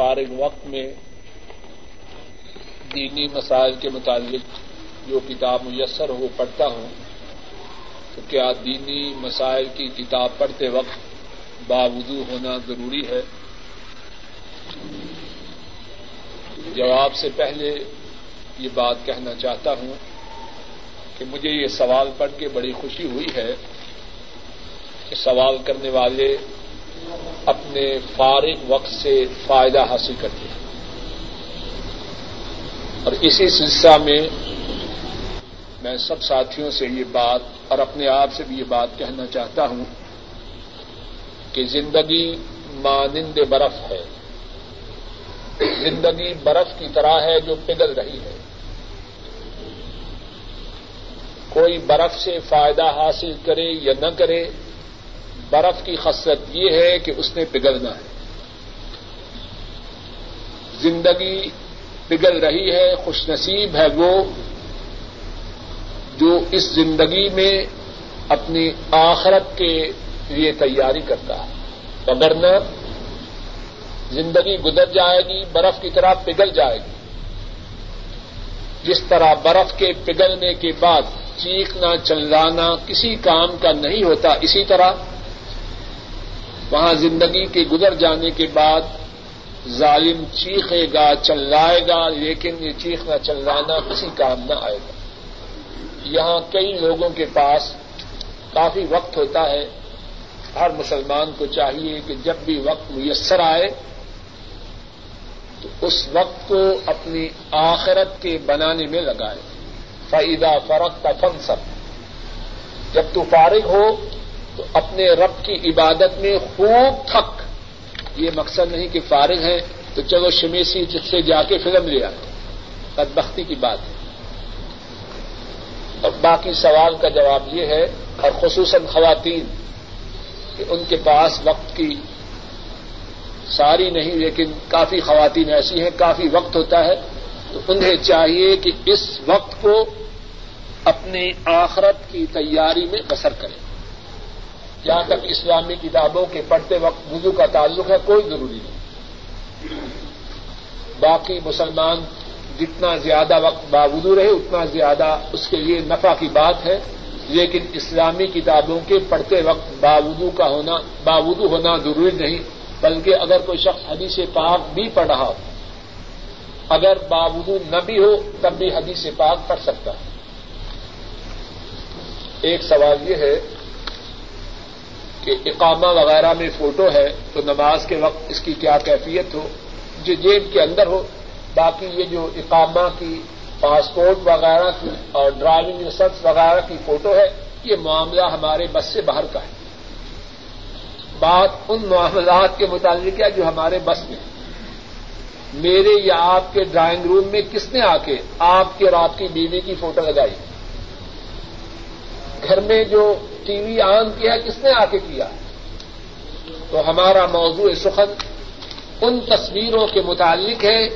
فارغ وقت میں دینی مسائل کے متعلق جو کتاب میسر ہو پڑھتا ہوں، تو کیا دینی مسائل کی کتاب پڑھتے وقت باوضو ہونا ضروری ہے؟ جواب سے پہلے یہ بات کہنا چاہتا ہوں کہ مجھے یہ سوال پڑھ کے بڑی خوشی ہوئی ہے کہ سوال کرنے والے اپنے فارغ وقت سے فائدہ حاصل کرتے ہیں۔ اور اسی سلسلہ میں میں سب ساتھیوں سے یہ بات اور اپنے آپ سے بھی یہ بات کہنا چاہتا ہوں کہ زندگی مانند برف ہے۔ زندگی برف کی طرح ہے جو پگھل رہی ہے۔ کوئی برف سے فائدہ حاصل کرے یا نہ کرے برف کی خصلت یہ ہے کہ اس نے پگھلنا ہے۔ زندگی پگھل رہی ہے، خوش نصیب ہے وہ جو اس زندگی میں اپنی آخرت کے لیے تیاری کرتا ہے۔ اگر زندگی گزر جائے گی، برف کی طرح پگھل جائے گی۔ جس طرح برف کے پگھلنے کے بعد چیخنا، چلانا کسی کام کا نہیں ہوتا، اسی طرح وہاں زندگی کے گزر جانے کے بعد ظالم چیخے گا، چلائے گا، لیکن یہ چیخنا چلانا کسی کام نہ آئے گا۔ یہاں کئی لوگوں کے پاس کافی وقت ہوتا ہے۔ ہر مسلمان کو چاہیے کہ جب بھی وقت میسر آئے، تو اس وقت کو اپنی آخرت کے بنانے میں لگائے۔ فعدہ فرق کا فن سب جب تو فارغ ہو تو اپنے رب کی عبادت میں خوب تھک۔ یہ مقصد نہیں کہ فارغ ہے تو چلو شمیسی سے جا کے فلم لیا بدبختی کی بات ہے۔ اور باقی سوال کا جواب یہ ہے، اور خصوصاً خواتین، کہ ان کے پاس وقت کی ساری نہیں، لیکن کافی خواتین ایسی ہیں، کافی وقت ہوتا ہے۔ تو انہیں چاہیے کہ اس وقت کو اپنی آخرت کی تیاری میں بسر کریں۔ جہاں تک اسلامی کتابوں کے پڑھتے وقت وضو کا تعلق ہے، کوئی ضروری نہیں۔ باقی مسلمان جتنا زیادہ وقت باوضو رہے، اتنا زیادہ اس کے لیے نفع کی بات ہے۔ لیکن اسلامی کتابوں کے پڑھتے وقت باوضو کا ہونا باوضو ہونا ضروری نہیں، بلکہ اگر کوئی شخص حدیث پاک بھی پڑھ رہا ہو، اگر باوضو نہ بھی ہو، تب بھی حدیث پاک پڑھ سکتا ہے۔ ایک سوال یہ ہے کہ اقامہ وغیرہ میں فوٹو ہے تو نماز کے وقت اس کی کیا کیفیت ہو، جو جیب کے اندر ہو۔ باقی یہ جو اقامہ کی پاسپورٹ وغیرہ کی اور ڈرائیونگ لائسنس وغیرہ کی فوٹو ہے، یہ معاملہ ہمارے بس سے باہر کا ہے۔ بات ان معاملات کے متعلق ہے جو ہمارے بس میں۔ میرے یا آپ کے ڈرائنگ روم میں کس نے آ کے آپ کی اور آپ کی بیوی کی فوٹو لگائی؟ گھر میں جو ٹی وی آن کیا، کس نے آ کے کیا؟ تو ہمارا موضوع سخن ان تصویروں کے متعلق ہے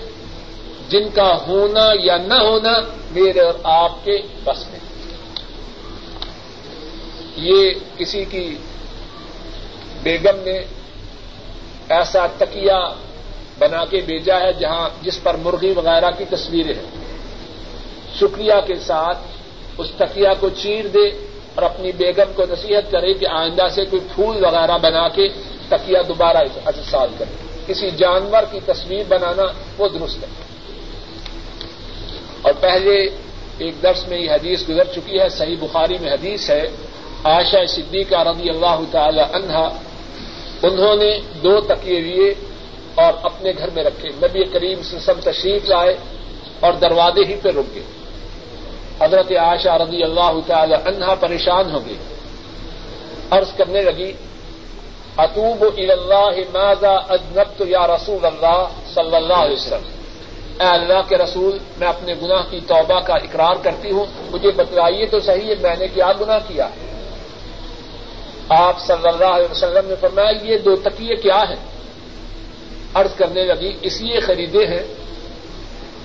جن کا ہونا یا نہ ہونا میرے اور آپ کے بس میں۔ یہ کسی کی بیگم نے ایسا تکیا بنا کے بھیجا ہے جہاں جس پر مرغی وغیرہ کی تصویریں ہیں۔ شکریہ کے ساتھ اس تکیا کو چیر دے اور اپنی بیگم کو نصیحت کرے کہ آئندہ سے کوئی پھول وغیرہ بنا کے تکیا دوبارہ استعمال کرے۔ کسی جانور کی تصویر بنانا وہ درست ہے۔ اور پہلے ایک درس میں یہ حدیث گزر چکی ہے، صحیح بخاری میں حدیث ہے، عائشہ صدیقہ رضی اللہ تعالی عنہا، انہوں نے دو تکیے لیے اور اپنے گھر میں رکھے۔ نبی کریم سے سب تشریف لائے اور دروازے ہی پہ رک گئے۔ حضرت عائشہ رضی اللہ تعالی عنہا پریشان ہو گئی۔ عرض کرنے لگی اطوب اللہ ماضا اجنبت یا رسول اللہ صلی اللہ علیہ وسلم؟ اے اللہ کے رسول، میں اپنے گناہ کی توبہ کا اقرار کرتی ہوں۔ مجھے بتلائیے تو صحیح ہے، میں نے کیا گناہ کیا۔ آپ صلی اللہ علیہ وسلم نے فرمایا، یہ دو تکیے کیا ہیں؟ عرض کرنے لگی، اس لیے خریدے ہیں۔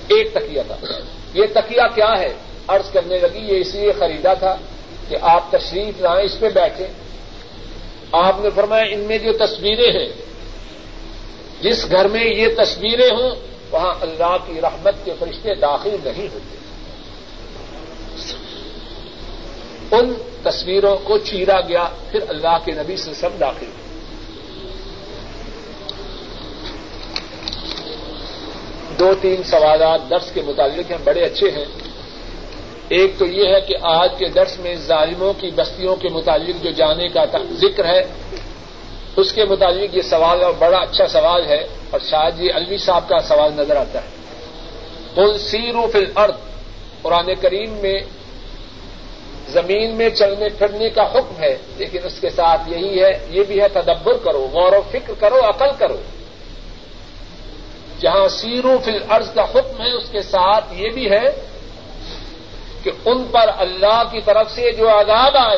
ایک تکیا تھا۔ یہ تکیا کیا ہے؟ عرض کرنے لگی، یہ اس لیے خریدا تھا کہ آپ تشریف لائیں، اس پہ بیٹھے آپ نے فرمایا، ان میں جو تصویریں ہیں، جس گھر میں یہ تصویریں ہوں، وہاں اللہ کی رحمت کے فرشتے داخل نہیں ہوتے۔ ان تصویروں کو چیرا گیا، پھر اللہ کے نبی سے سب داخل۔ ہوئے دو تین سوالات درس کے متعلق ہیں، بڑے اچھے ہیں۔ ایک تو یہ ہے کہ آج کے درس میں ظالموں کی بستیوں کے متعلق جو جانے کا ذکر ہے، اس کے متعلق یہ سوال اور بڑا اچھا سوال ہے اور شاید یہ الوی صاحب کا سوال نظر آتا ہے۔ کل سیرو فل ارد قرآن کریم میں زمین میں چلنے پھرنے کا حکم ہے، لیکن اس کے ساتھ یہی ہے، یہ بھی ہے تدبر کرو، غور و فکر کرو، عقل کرو۔ جہاں سیرو فل ارض کا حکم ہے، اس کے ساتھ یہ بھی ہے کہ ان پر اللہ کی طرف سے جو عذاب آئے،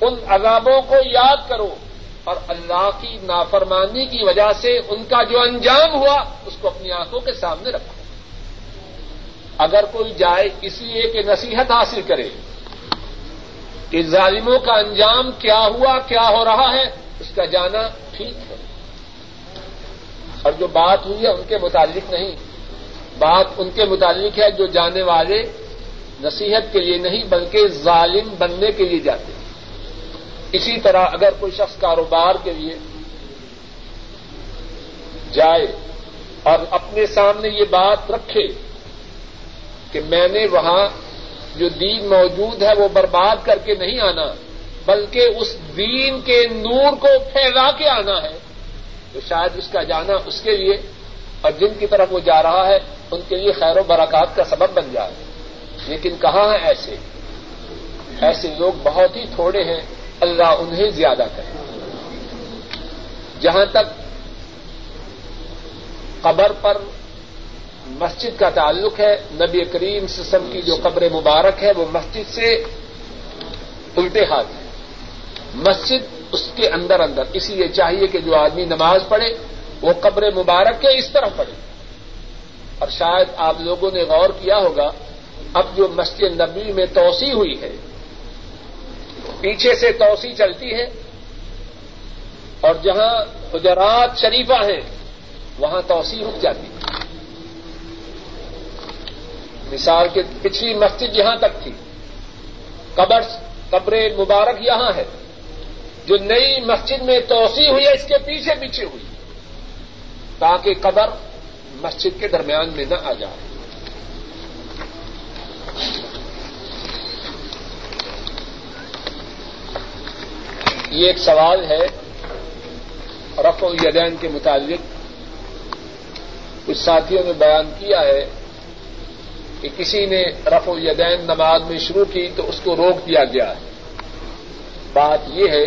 ان عذابوں کو یاد کرو اور اللہ کی نافرمانی کی وجہ سے ان کا جو انجام ہوا، اس کو اپنی آنکھوں کے سامنے رکھو۔ اگر کوئی جائے اس لیے کہ نصیحت حاصل کرے کہ ظالموں کا انجام کیا ہوا، کیا ہو رہا ہے، اس کا جانا ٹھیک ہے۔ اور جو بات ہوئی ہے، ان کے متعلق نہیں۔ بات ان کے متعلق ہے جو جانے والے نصیحت کے لیے نہیں، بلکہ ظالم بننے کے لیے جاتے ہیں۔ اسی طرح اگر کوئی شخص کاروبار کے لیے جائے اور اپنے سامنے یہ بات رکھے کہ میں نے وہاں جو دین موجود ہے وہ برباد کر کے نہیں آنا، بلکہ اس دین کے نور کو پھیلا کے آنا ہے، تو شاید اس کا جانا اس کے لیے اور جن کی طرف وہ جا رہا ہے ان کے لیے خیر و برکات کا سبب بن جائے۔ لیکن کہاں ہیں ایسے؟ ایسے لوگ بہت ہی تھوڑے ہیں، اللہ انہیں زیادہ کرے۔ جہاں تک قبر پر مسجد کا تعلق ہے، نبی کریم سسم کی جو قبر مبارک ہے، وہ مسجد سے الٹے ہاتھ ہے۔ مسجد اس کے اندر اندر، اس لیے چاہیے کہ جو آدمی نماز پڑھے، وہ قبر مبارک کے اس طرح پڑھے۔ اور شاید آپ لوگوں نے غور کیا ہوگا، اب جو مسجد نبی میں توسیع ہوئی ہے، پیچھے سے توسیع چلتی ہے، اور جہاں حجرات شریفہ ہیں، وہاں توسیع رک جاتی ہے۔ مثال کے پچھلی مسجد یہاں تک تھی، قبر قبر مبارک یہاں ہے، جو نئی مسجد میں توسیع ہوئی ہے، اس کے پیچھے پیچھے ہوئی تاکہ قبر مسجد کے درمیان میں نہ آ جائے۔ یہ ایک سوال ہے رف الیدین کے متعلق۔ کچھ ساتھیوں نے بیان کیا ہے کہ کسی نے رف الیدین نماز میں شروع کی تو اس کو روک دیا گیا۔ ہے بات یہ ہے،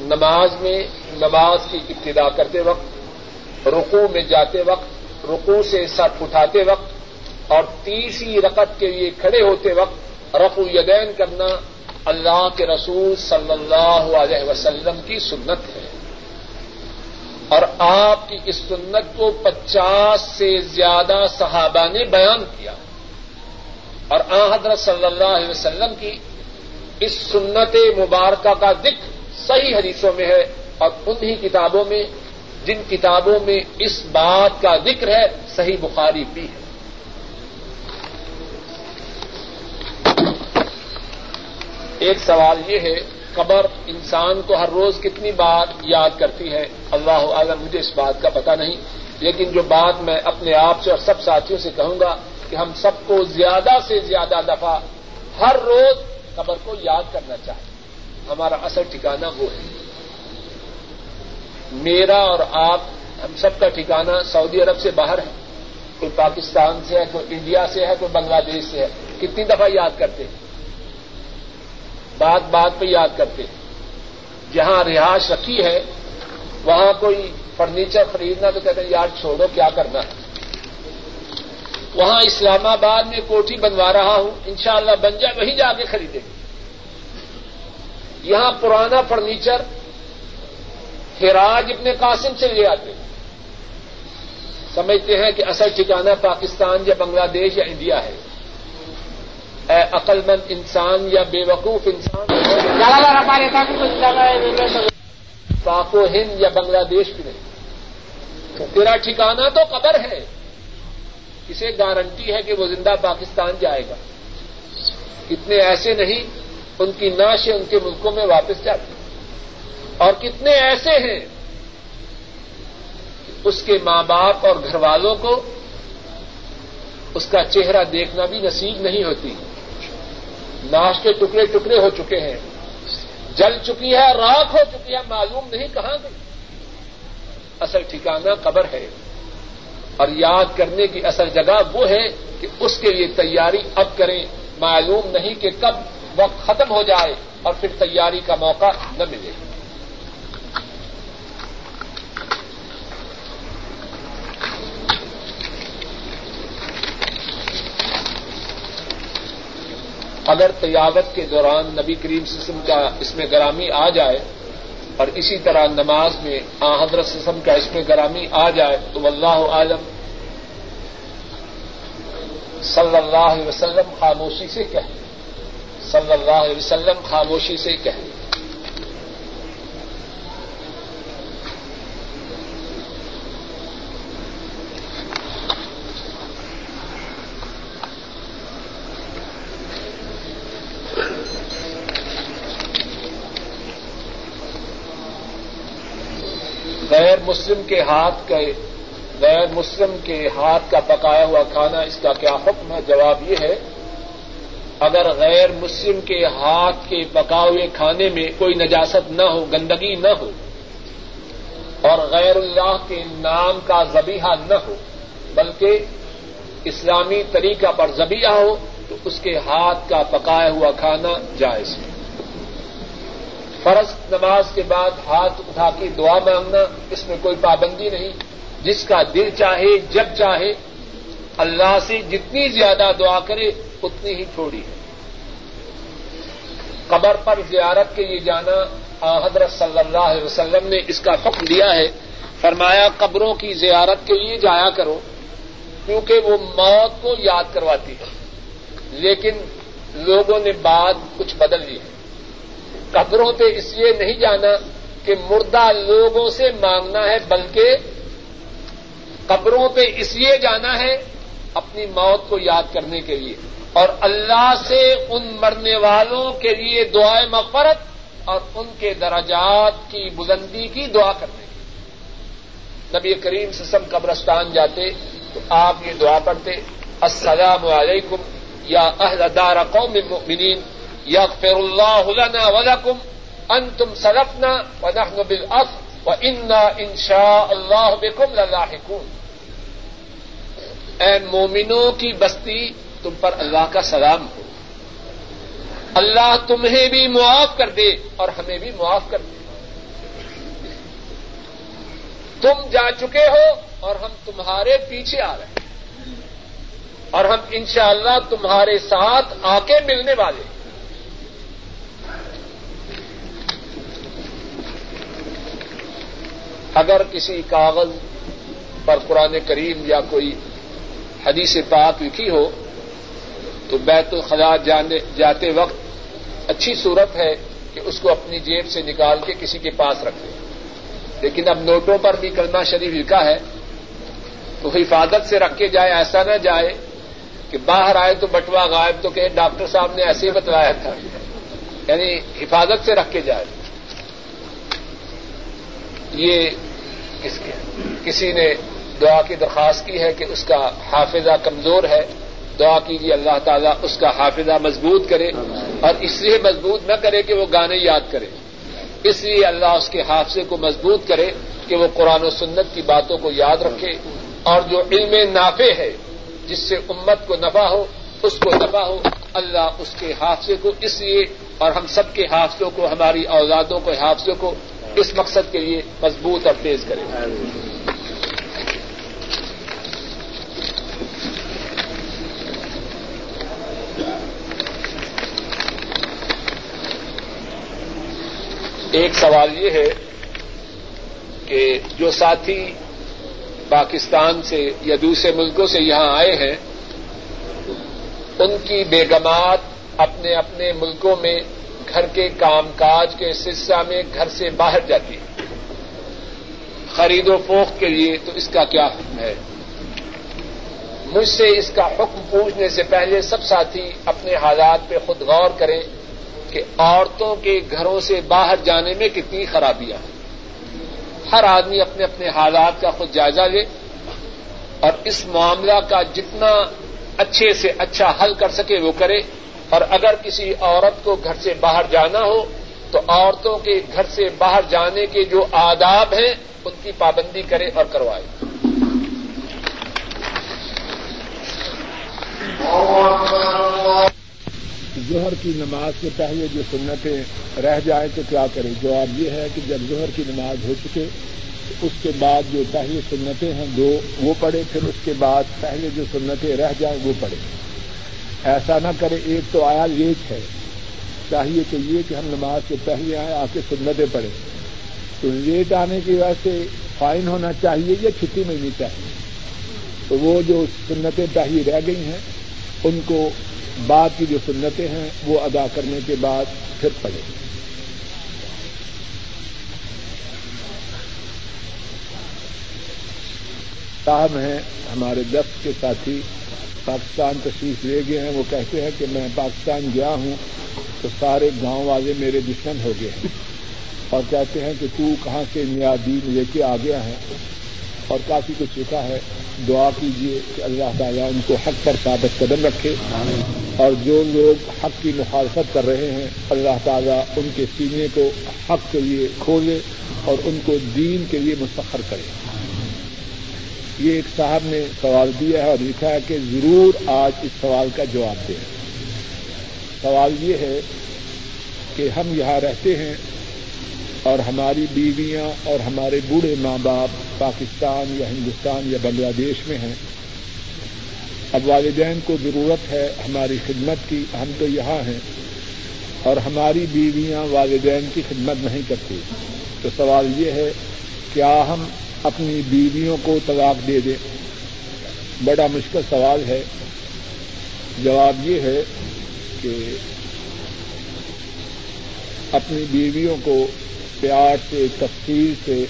نماز میں نماز کی ابتدا کرتے وقت رکو میں جاتے وقت رکو سے سر اٹھاتے وقت اور تیسری رقط کے لیے کھڑے ہوتے وقت رف الیدین کرنا اللہ کے رسول صلی اللہ علیہ وسلم کی سنت ہے۔ اور آپ کی اس سنت کو پچاس سے زیادہ صحابہ نے بیان کیا۔ اور آ حضرت صلی اللہ علیہ وسلم کی اس سنت مبارکہ کا ذکر صحیح حدیثوں میں ہے اور انہی کتابوں میں جن کتابوں میں اس بات کا ذکر ہے، صحیح بخاری بھی ہے۔ ایک سوال یہ ہے، قبر انسان کو ہر روز کتنی بار یاد کرتی ہے؟ اللہ عالم مجھے اس بات کا پتہ نہیں۔ لیکن جو بات میں اپنے آپ سے اور سب ساتھیوں سے کہوں گا کہ ہم سب کو زیادہ سے زیادہ دفعہ ہر روز قبر کو یاد کرنا چاہیے۔ ہمارا اصل ٹھکانا وہ ہے۔ میرا اور آپ ہم سب کا ٹھکانا سعودی عرب سے باہر ہے، کوئی پاکستان سے ہے، کوئی انڈیا سے ہے، کوئی بنگلہ دیش سے ہے۔ کتنی دفعہ یاد کرتے بات بات پہ یاد کرتے جہاں رہائش رکھی ہے، وہاں کوئی فرنیچر خریدنا تو کہتے ہیں، یار چھوڑو، کیا کرنا؟ ہے وہاں اسلام آباد میں کوٹھی بنوا رہا ہوں، انشاءاللہ بن جائے، وہیں جا کے خریدے یہاں پرانا فرنیچر ہراج ابن قاسم سے لے آتے سمجھتے ہیں کہ اصل ٹھکانہ پاکستان یا بنگلہ دیش یا انڈیا ہے۔ اے عقل مند انسان یا بے وقوف انسان۔ پاک و ہند یا بنگلہ دیش بھی نہیں۔ تیرا ٹھکانا تو قبر ہے۔ اسے گارنٹی ہے کہ وہ زندہ پاکستان جائے گا۔ کتنے ایسے نہیں، ان کی ناشیں ان کے ملکوں میں واپس جاتی۔ اور کتنے ایسے ہیں اس کے ماں باپ اور گھر والوں کو اس کا چہرہ دیکھنا بھی نصیب نہیں ہوتی۔ ناش کے ٹکڑے ٹکڑے ہو چکے ہیں۔ جل چکی ہے راک ہو چکی ہے، معلوم نہیں کہاں گئی۔ اصل ٹھکانا قبر ہے۔ اور یاد کرنے کی اصل جگہ وہ ہے کہ اس کے لیے تیاری اب کریں۔ معلوم نہیں کہ کب وقت ختم ہو جائے اور پھر تیاری کا موقع نہ ملے۔ اگر تیاوت کے دوران نبی کریم سسم کا اس میں گرامی آ جائے اور اسی طرح نماز میں آ حضرت سسم کا اس میں گرامی آ جائے تو اللہ عالم صلی اللہ علیہ وسلم خاموشی سے کہیں صلی اللہ علیہ وسلم خاموشی سے کہیں غیر مسلم کے ہاتھ کے غیر مسلم کے ہاتھ کا پکایا ہوا کھانا، اس کا کیا حکم ہے؟ جواب یہ ہے، اگر غیر مسلم کے ہاتھ کے پکائے ہوئے کھانے میں کوئی نجاست نہ ہو، گندگی نہ ہو، اور غیر اللہ کے نام کا زبیحہ نہ ہو، بلکہ اسلامی طریقہ پر زبیحہ ہو، تو اس کے ہاتھ کا پکایا ہوا کھانا جائز ہے۔ فرض نماز کے بعد ہاتھ اٹھا کے دعا مانگنا، اس میں کوئی پابندی نہیں۔ جس کا دل چاہے، جب چاہے، اللہ سے جتنی زیادہ دعا کرے، اتنی ہی تھوڑی ہے۔ قبر پر زیارت کے لیے جانا حضرت صلی اللہ علیہ وسلم نے اس کا حکم دیا ہے۔ فرمایا، قبروں کی زیارت کے لیے جایا کرو، کیونکہ وہ موت کو یاد کرواتی ہے۔ لیکن لوگوں نے بات کچھ بدل لی ہے۔ قبروں پہ اس لیے نہیں جانا کہ مردہ لوگوں سے مانگنا ہے، بلکہ قبروں پہ اس لیے جانا ہے اپنی موت کو یاد کرنے کے لیے۔ اور اللہ سے ان مرنے والوں کے لیے دعائیں مغفرت اور ان کے درجات کی بلندی کی دعا کرنے۔ کی نبی کریم سے سب قبرستان جاتے تو آپ یہ دعا پڑھتے، السلام علیکم یا اہل دار قوم مؤمنین۔ یغفر اللہ لنا ولکم انتم سلفنا ونحن بالعف وانا ان شاء اللہ بكم للاحقون. اے مومنوں کی بستی تم پر اللہ کا سلام ہو۔ اللہ تمہیں بھی معاف کر دے اور ہمیں بھی معاف کر دے۔ تم جا چکے ہو اور ہم تمہارے پیچھے آ رہے ہیں۔ اور ہم انشاءاللہ تمہارے ساتھ آ کے ملنے والے ہیں۔ اگر کسی کاغذ پر قرآن کریم یا کوئی حدیث پاک لکھی ہو، تو بیت الخلا جاتے وقت اچھی صورت ہے کہ اس کو اپنی جیب سے نکال کے کسی کے پاس رکھ دیں لیکن اب نوٹوں پر بھی کلمہ شریف لکھا ہے، تو حفاظت سے رکھ کے جائے، ایسا نہ جائے کہ باہر آئے تو بٹوا غائب تو کہ ڈاکٹر صاحب نے ایسے ہی بتلایا تھا۔ یعنی حفاظت سے رکھ کے جائے۔ یہ کس کے؟ کسی نے دعا کی درخواست کی ہے کہ اس کا حافظہ کمزور ہے، دعا کیجیے اللہ تعالیٰ اس کا حافظہ مضبوط کرے اور اس لیے مضبوط نہ کرے کہ وہ گانے یاد کرے۔ اس لیے اللہ اس کے حافظے کو مضبوط کرے کہ وہ قرآن و سنت کی باتوں کو یاد رکھے اور جو علم نافع ہے، جس سے امت کو نفع ہو، اس کو نفع ہو، اللہ اس کے حافظے کو اس لیے اور ہم سب کے حافظوں کو، ہماری اوزادوں کے حافظوں کو اس مقصد کے لیے مضبوط اور تیز کریں۔ ایک سوال یہ ہے کہ جو ساتھی پاکستان سے یا دوسرے ملکوں سے یہاں آئے ہیں، ان کی بیگمات اپنے اپنے ملکوں میں گھر کے کام کاج کے سلسلہ میں گھر سے باہر جاتی ہے۔ خرید و فوخت کے لیے تو اس کا کیا حکم ہے؟ مجھ سے اس کا حکم پوچھنے سے پہلے سب ساتھی اپنے حالات پہ خود غور کریں کہ عورتوں کے گھروں سے باہر جانے میں کتنی خرابیاں ہیں۔ ہر آدمی اپنے اپنے حالات کا خود جائزہ لے اور اس معاملہ کا جتنا اچھے سے اچھا حل کر سکے وہ کرے۔ اور اگر کسی عورت کو گھر سے باہر جانا ہو، تو عورتوں کے گھر سے باہر جانے کے جو آداب ہیں، ان کی پابندی کرے اور کروائے ظہر کی نماز سے پہلے جو سنتیں رہ جائیں تو کیا کریں؟ جواب یہ ہے کہ جب ظہر کی نماز ہو چکے، اس کے بعد جو پہلے سنتیں ہیں، دو وہ پڑھے پھر اس کے بعد پہلے جو سنتیں رہ جائیں وہ پڑھے ایسا نہ کرے، ایک تو آیا لیٹ ہے۔ چاہیے کہ یہ کہ ہم نماز سے پہلے آئے آ کے سنتیں پڑھیں۔ تو لیٹ آنے کی وجہ سے فائن ہونا چاہیے یا چھٹی ملنی چاہیے؟ تو وہ جو سنتیں پہلے رہ گئی ہیں، ان کو بعد کی جو سنتیں ہیں، وہ ادا کرنے کے بعد پھر پڑھیں۔ صاحب ہیں ہمارے دست کے ساتھی پاکستان تشریف لے گئے ہیں، وہ کہتے ہیں کہ میں پاکستان گیا ہوں تو سارے گاؤں والے میرے دشمن ہو گئے ہیں۔ اور کہتے ہیں کہ تو کہاں سے نیا دین لے کے آ گیا ہے؟ اور کافی کچھ لکھا ہے۔ دعا کیجیے کہ اللہ تعالیٰ ان کو حق پر ثابت قدم رکھے۔ اور جو لوگ حق کی مخالفت کر رہے ہیں، اللہ تعالیٰ ان کے سینے کو حق کے لیے کھولے اور ان کو دین کے لیے مستخر کرے۔ یہ ایک صاحب نے سوال دیا ہے اور لکھا ہے کہ ضرور آج اس سوال کا جواب دیں۔ سوال یہ ہے کہ ہم یہاں رہتے ہیں اور ہماری بیویاں اور ہمارے بوڑھے ماں باپ پاکستان یا ہندوستان یا بنگلہ دیش میں ہیں۔ اب والدین کو ضرورت ہے ہماری خدمت کی۔ ہم تو یہاں ہیں اور ہماری بیویاں والدین کی خدمت نہیں کرتی۔ تو سوال یہ ہے، کیا ہم اپنی بیویوں کو طلاق دے دیں بڑا مشکل سوال ہے۔ جواب یہ ہے کہ اپنی بیویوں کو پیار سے، تفصیل سے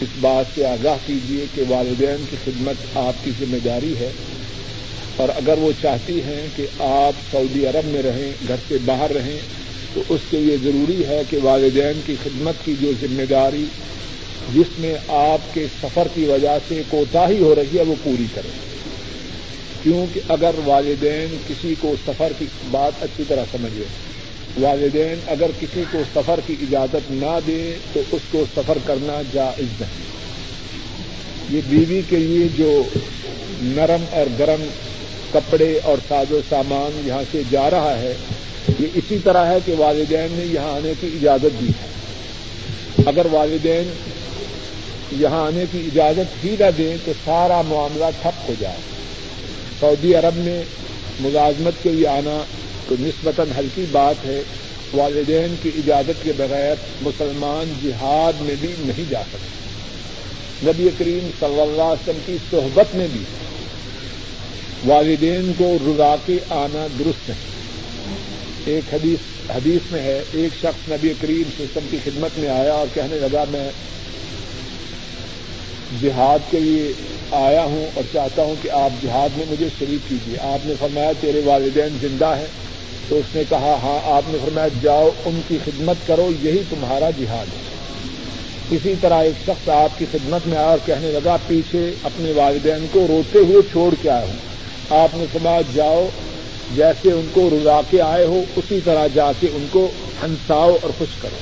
اس بات سے آگاہ کیجیے کہ والدین کی خدمت آپ کی ذمہ داری ہے۔ اور اگر وہ چاہتی ہیں کہ آپ سعودی عرب میں رہیں، گھر سے باہر رہیں، تو اس کے لیے ضروری ہے کہ والدین کی خدمت کی جو ذمہ داری جس میں آپ کے سفر کی وجہ سے کوتاہی ہو رہی ہے، وہ پوری کریں۔ کیونکہ اگر والدین کسی کو سفر کی بات اچھی طرح سمجھے، والدین اگر کسی کو سفر کی اجازت نہ دیں، تو اس کو سفر کرنا جائز نہیں۔ یہ بیوی کے لیے جو نرم اور گرم کپڑے اور ساز و سامان یہاں سے جا رہا ہے، یہ اسی طرح ہے کہ والدین نے یہاں آنے کی اجازت دی ہے۔ اگر والدین یہاں آنے کی اجازت ہی نہ دیں تو سارا معاملہ ٹھپ ہو جائے۔ سعودی عرب میں ملازمت کے لیے آنا تو نسبتاً ہلکی بات ہے۔ والدین کی اجازت کے بغیر مسلمان جہاد میں بھی نہیں جا سکتے۔ نبی کریم صلی اللہ علیہ وسلم کی صحبت میں بھی والدین کو رضا کے آنا درست نہیں۔ ایک حدیث حدیث میں ہے، ایک شخص نبی کریم سسٹم کی خدمت میں آیا اور کہنے لگا، میں جہاد کے لیے آیا ہوں اور چاہتا ہوں کہ آپ جہاد میں مجھے شریک کیجیے۔ آپ نے فرمایا تیرے والدین زندہ ہیں۔ تو اس نے کہا ہاں آپ نے فرمایا، جاؤ، ان کی خدمت کرو، یہی تمہارا جہاد ہے۔ اسی طرح ایک شخص آپ کی خدمت میں آیا اور کہنے لگا، پیچھے اپنے والدین کو روتے ہوئے چھوڑ کے آیا ہوں۔ آپ نے فرمایا، جاؤ، جیسے ان کو رضا کے آئے ہو، اسی طرح جا کے ان کو ہنساؤ اور خوش کرو۔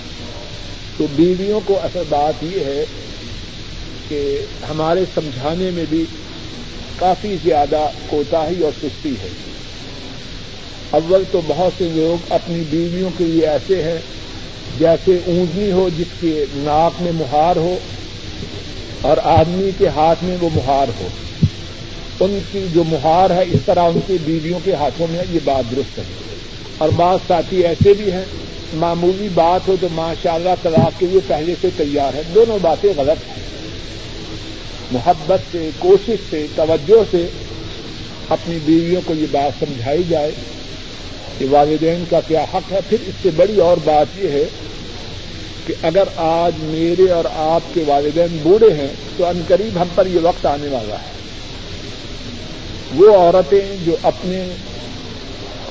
تو بیویوں کو اصل بات یہ ہے کہ ہمارے سمجھانے میں بھی کافی زیادہ کوتاہی اور سستی ہے۔ اول تو بہت سے لوگ اپنی بیویوں کے لیے ایسے ہیں جیسے اونجنی ہو جس کے ناک میں مہار ہو اور آدمی کے ہاتھ میں وہ مہار ہو۔ ان کی جو مہار ہے اس طرح ان کی بیویوں کے ہاتھوں میں یہ بات درست ہے۔ اور بعض ساتھی ایسے بھی ہیں، معمولی بات ہو تو ماشاء اللہ طلاق کے لیے پہلے سے تیار ہے دونوں باتیں غلط ہیں۔ محبت سے، کوشش سے، توجہ سے اپنی بیویوں کو یہ بات سمجھائی جائے کہ والدین کا کیا حق ہے۔ پھر اس سے بڑی اور بات یہ ہے کہ اگر آج میرے اور آپ کے والدین بوڑھے ہیں تو ان قریب ہم پر یہ وقت آنے والا ہے۔ وہ عورتیں جو اپنے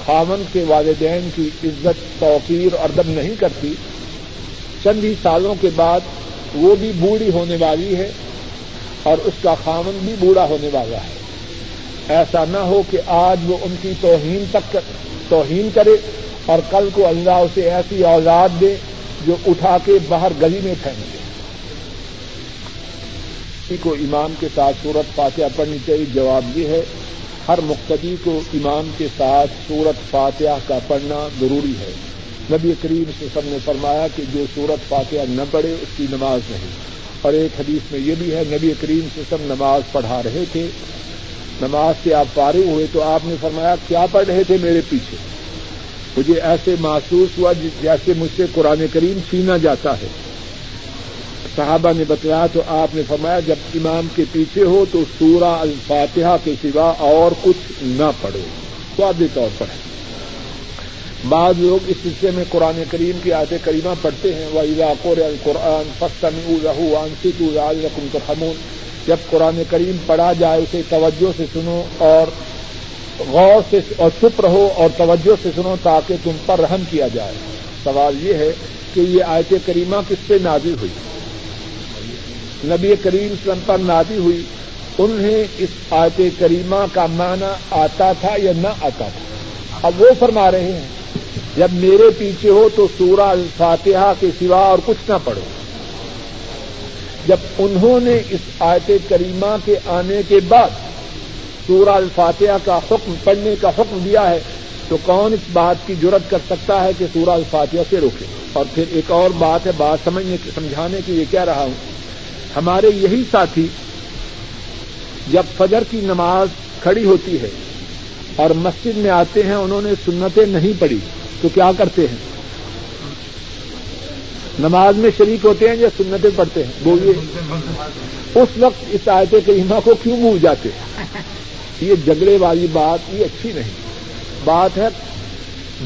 خامن کے والدین کی عزت توقیر اور ادب نہیں کرتی، چند ہی سالوں کے بعد وہ بھی بوڑھی ہونے والی ہے۔ اور اس کا خامن بھی بوڑھا ہونے والا ہے۔ ایسا نہ ہو کہ آج وہ ان کی توہین تک توہین کرے اور کل کو اللہ اسے ایسی اولاد دے جو اٹھا کے باہر گلی میں پھینک دے۔ کو امام کے ساتھ سورت فاتحہ پڑھنی چاہیے۔ جواب یہ ہے، ہر مقتدی کو امام کے ساتھ سورت فاتحہ کا پڑھنا ضروری ہے۔ نبی کریم سے سب نے فرمایا کہ جو سورت فاتحہ نہ پڑھے، اس کی نماز نہیں۔ اور ایک حدیث میں یہ بھی ہے، نبی کریم سے سب نماز پڑھا رہے تھے۔ نماز سے آپ فارغ ہوئے تو آپ نے فرمایا، کیا پڑھ رہے تھے میرے پیچھے؟ مجھے ایسے محسوس ہوا جیسے مجھ سے قرآن کریم چھینا جاتا ہے۔ صحابہ نے بتایا تو آپ نے فرمایا، جب امام کے پیچھے ہو تو سورہ الفاتحہ کے سوا اور کچھ نہ پڑھو۔ واضح طور پر۔ ہے بعض لوگ اس سلسلے میں قرآن کریم کی آیت کریمہ پڑھتے ہیں وہ علاقور القرآن فسطم انسط الرقم تو جب قرآن کریم پڑھا جائے، اسے توجہ سے سنو اور غور سے اور چپ رہو اور توجہ سے سنو تاکہ تم پر رحم کیا جائے۔ سوال یہ ہے کہ یہ آیت کریمہ کس پہ نازل ہوئی؟ نبی کریم اسلم پر نادی ہوئی۔ انہیں اس آیت کریمہ کا معنی آتا تھا یا نہ آتا تھا؟ اب وہ فرما رہے ہیں جب میرے پیچھے ہو تو سورہ الفاتحہ کے سوا اور کچھ نہ پڑھو۔ جب انہوں نے اس آیت کریمہ کے آنے کے بعد سورہ الفاتحہ کا حکم، پڑھنے کا حکم دیا ہے، تو کون اس بات کی جرت کر سکتا ہے کہ سورہ الفاتحہ سے روکے؟ اور پھر ایک اور بات ہے، بات سمجھنے سمجھانے کی، یہ کہہ رہا ہوں۔ ہمارے یہی ساتھی جب فجر کی نماز کھڑی ہوتی ہے اور مسجد میں آتے ہیں، انہوں نے سنتیں نہیں پڑھی۔ تو کیا کرتے ہیں؟ نماز میں شریک ہوتے ہیں یا سنتیں پڑھتے ہیں؟ بولیے۔ اس وقت اس آیت کریمہ کو کیوں بھول جاتے ہیں؟ یہ جھگڑے والی بات یہ اچھی نہیں۔ بات ہے،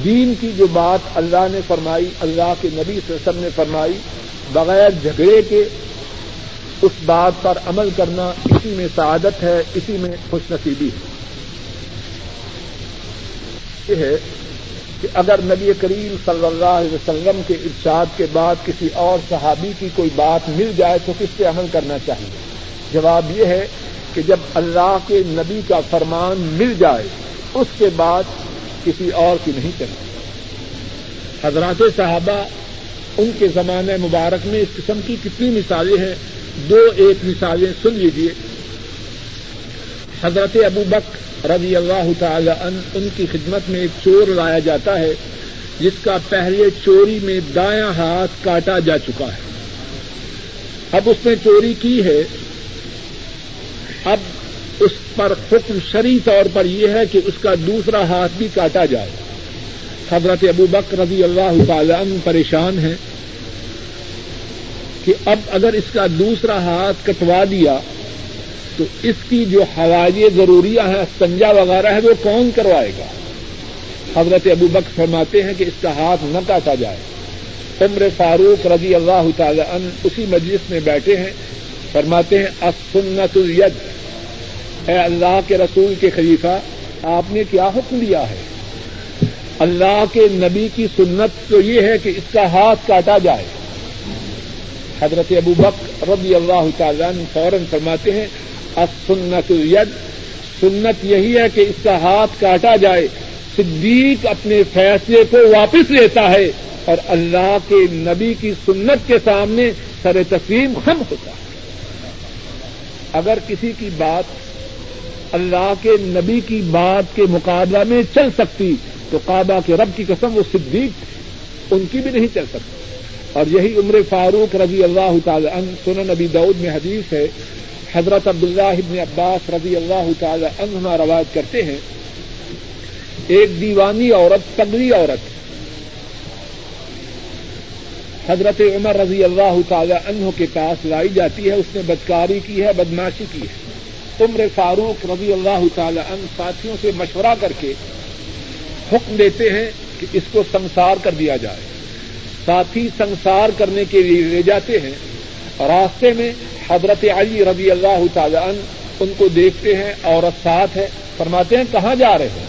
دین کی جو بات اللہ نے فرمائی، اللہ کے نبی سسم نے فرمائی، بغیر جھگڑے کے اس بات پر عمل کرنا اسی میں سعادت ہے، اسی میں خوش نصیبی ہے۔ یہ ہے کہ اگر نبی کریم صلی اللہ علیہ وسلم کے ارشاد کے بعد کسی اور صحابی کی کوئی بات مل جائے تو کس پہ عمل کرنا چاہیے؟ جواب یہ ہے کہ جب اللہ کے نبی کا فرمان مل جائے، اس کے بعد کسی اور کی نہیں چلتی حضرات صحابہ، ان کے زمانے مبارک میں اس قسم کی کتنی مثالیں ہیں۔ دو ایک مثالیں سن لیجیے حضرت ابو بک رضی اللہ تعالی ان ان کی خدمت میں ایک چور لایا جاتا ہے، جس کا پہلے چوری میں دایاں ہاتھ کاٹا جا چکا ہے۔ اب اس نے چوری کی ہے۔ اب اس پر حکم شری طور پر یہ ہے کہ اس کا دوسرا ہاتھ بھی کاٹا جائے۔ حضرت ابو بک رضی اللہ تعالی عنہ پریشان ہیں کہ اب اگر اس کا دوسرا ہاتھ کٹوا دیا تو اس کی جو ہوائی ضروریاں ہیں سنجا وغیرہ ہے، وہ کون کروائے گا؟ حضرت ابو بک فرماتے ہیں کہ اس کا ہاتھ نہ کاٹا جائے۔ عمر فاروق رضی اللہ تعالی عنہ اسی مجلس میں بیٹھے ہیں، فرماتے ہیں اسنت الید اے اللہ کے رسول کے خلیفہ، آپ نے کیا حکم دیا ہے؟ اللہ کے نبی کی سنت تو یہ ہے کہ اس کا ہاتھ کاٹا جائے۔ حضرت ابو بک رضی اللہ تعالیٰ فوراً فرماتے ہیں سنت ید سنت یہی ہے کہ اس کا ہاتھ کاٹا جائے۔ صدیق اپنے فیصلے کو واپس لیتا ہے اور اللہ کے نبی کی سنت کے سامنے سر تسلیم ہم ہوتا ہے۔ اگر کسی کی بات اللہ کے نبی کی بات کے مقابلہ میں چل سکتی، تو کعبہ کے رب کی قسم وہ صدیق ان کی بھی نہیں چل سکتی۔ اور یہی عمر فاروق رضی اللہ تعالی عنہ سنن نبی دعود میں حدیث ہے۔ حضرت عبداللہ ابن عباس رضی اللہ تعالی عنہ روایت کرتے ہیں، ایک دیوانی عورت تگڑی عورت۔ حضرت عمر رضی اللہ تعالی عنہ کے پاس لائی جاتی ہے، اس نے بدکاری کی ہے، بدماشی کی ہے۔ عمر فاروق رضی اللہ تعالی عنہ ساتھیوں سے مشورہ کر کے حکم دیتے ہیں کہ اس کو سنسار کر دیا جائے۔ ساتھی سنسار کرنے کے لیے لے جاتے ہیں راستے میں حضرت علی رضی اللہ تعالیٰ ان کو دیکھتے ہیں، عورت ساتھ ہے، فرماتے ہیں، کہاں جا رہے ہیں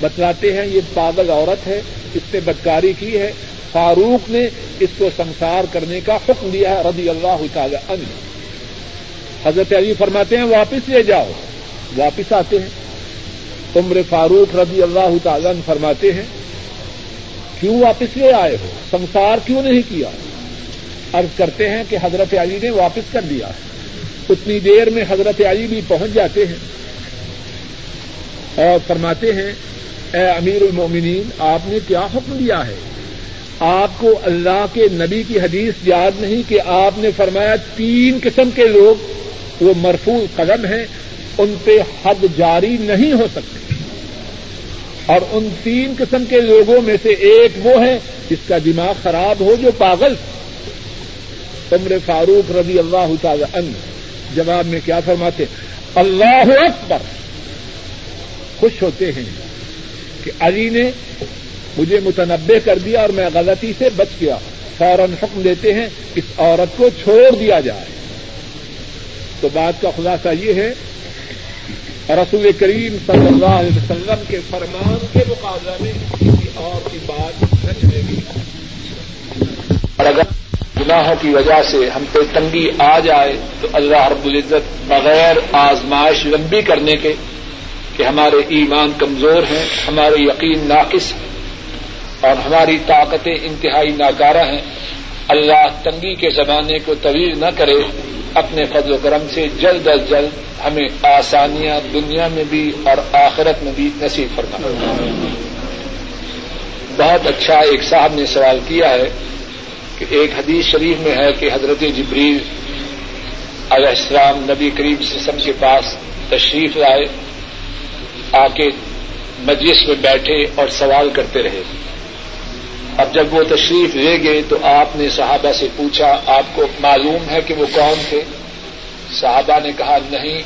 بتلاتے ہیں، یہ پاگل عورت ہے، اس نے بدکاری کی ہے۔ فاروق نے اس کو سنسار کرنے کا حکم دیا ہے، رضی اللہ تعالی عنہ۔ حضرت علی فرماتے ہیں، واپس لے جاؤ۔ واپس آتے ہیں۔ عمر فاروق رضی اللہ تعالیٰ عنہ فرماتے ہیں، کیوں واپس لے آئے ہو؟ سنسار کیوں نہیں کیا؟ عرض کرتے ہیں کہ حضرت علی نے واپس کر دیا۔ اتنی دیر میں حضرت علی بھی پہنچ جاتے ہیں۔ اور فرماتے ہیں، اے امیر المومنین آپ نے کیا حکم دیا ہے؟ آپ کو اللہ کے نبی کی حدیث یاد نہیں کہ آپ نے فرمایا تین قسم کے لوگ، وہ مرفوع قدم ہیں، ان پہ حد جاری نہیں ہو سکتے۔ اور ان تین قسم کے لوگوں میں سے ایک وہ ہے جس کا دماغ خراب ہو، جو پاگل عمر فاروق رضی اللہ تعالی عنہ جواب میں کیا فرماتے اللہ اکبر۔ خوش ہوتے ہیں کہ علی نے مجھے متنبع کر دیا اور میں غلطی سے بچ گیا۔ فوراً حکم دیتے ہیں اس عورت کو چھوڑ دیا جائے۔ تو بات کا خلاصہ یہ ہے، رسول کریم صلی اللہ علیہ وسلم کے فرمان کے مقابلہ میں کسی اور کی بات نہ چلے گی۔ اور اگر گناہوں کی وجہ سے ہم پہ تنگی آ جائے تو اللہ رب العزت بغیر آزمائش لمبی کرنے کے کہ ہمارے ایمان کمزور ہیں، ہمارے یقین ناقص ہیں اور ہماری طاقتیں انتہائی ناکارہ ہیں۔ اللہ تنگی کے زمانے کو طویل نہ کرے، اپنے فضل و کرم سے جلد از جلد ہمیں آسانیاں دنیا میں بھی اور آخرت میں بھی نصیب فرما۔ بہت اچھا ایک صاحب نے سوال کیا ہے کہ ایک حدیث شریف میں ہے کہ حضرت جبریل علیہ السلام نبی کریم سسم کے پاس تشریف لائے آ کے مجلس میں بیٹھے اور سوال کرتے رہے۔ اب جب وہ تشریف لے گئے تو آپ نے صحابہ سے پوچھا، آپ کو معلوم ہے کہ وہ کون تھے؟ صحابہ نے کہا، نہیں،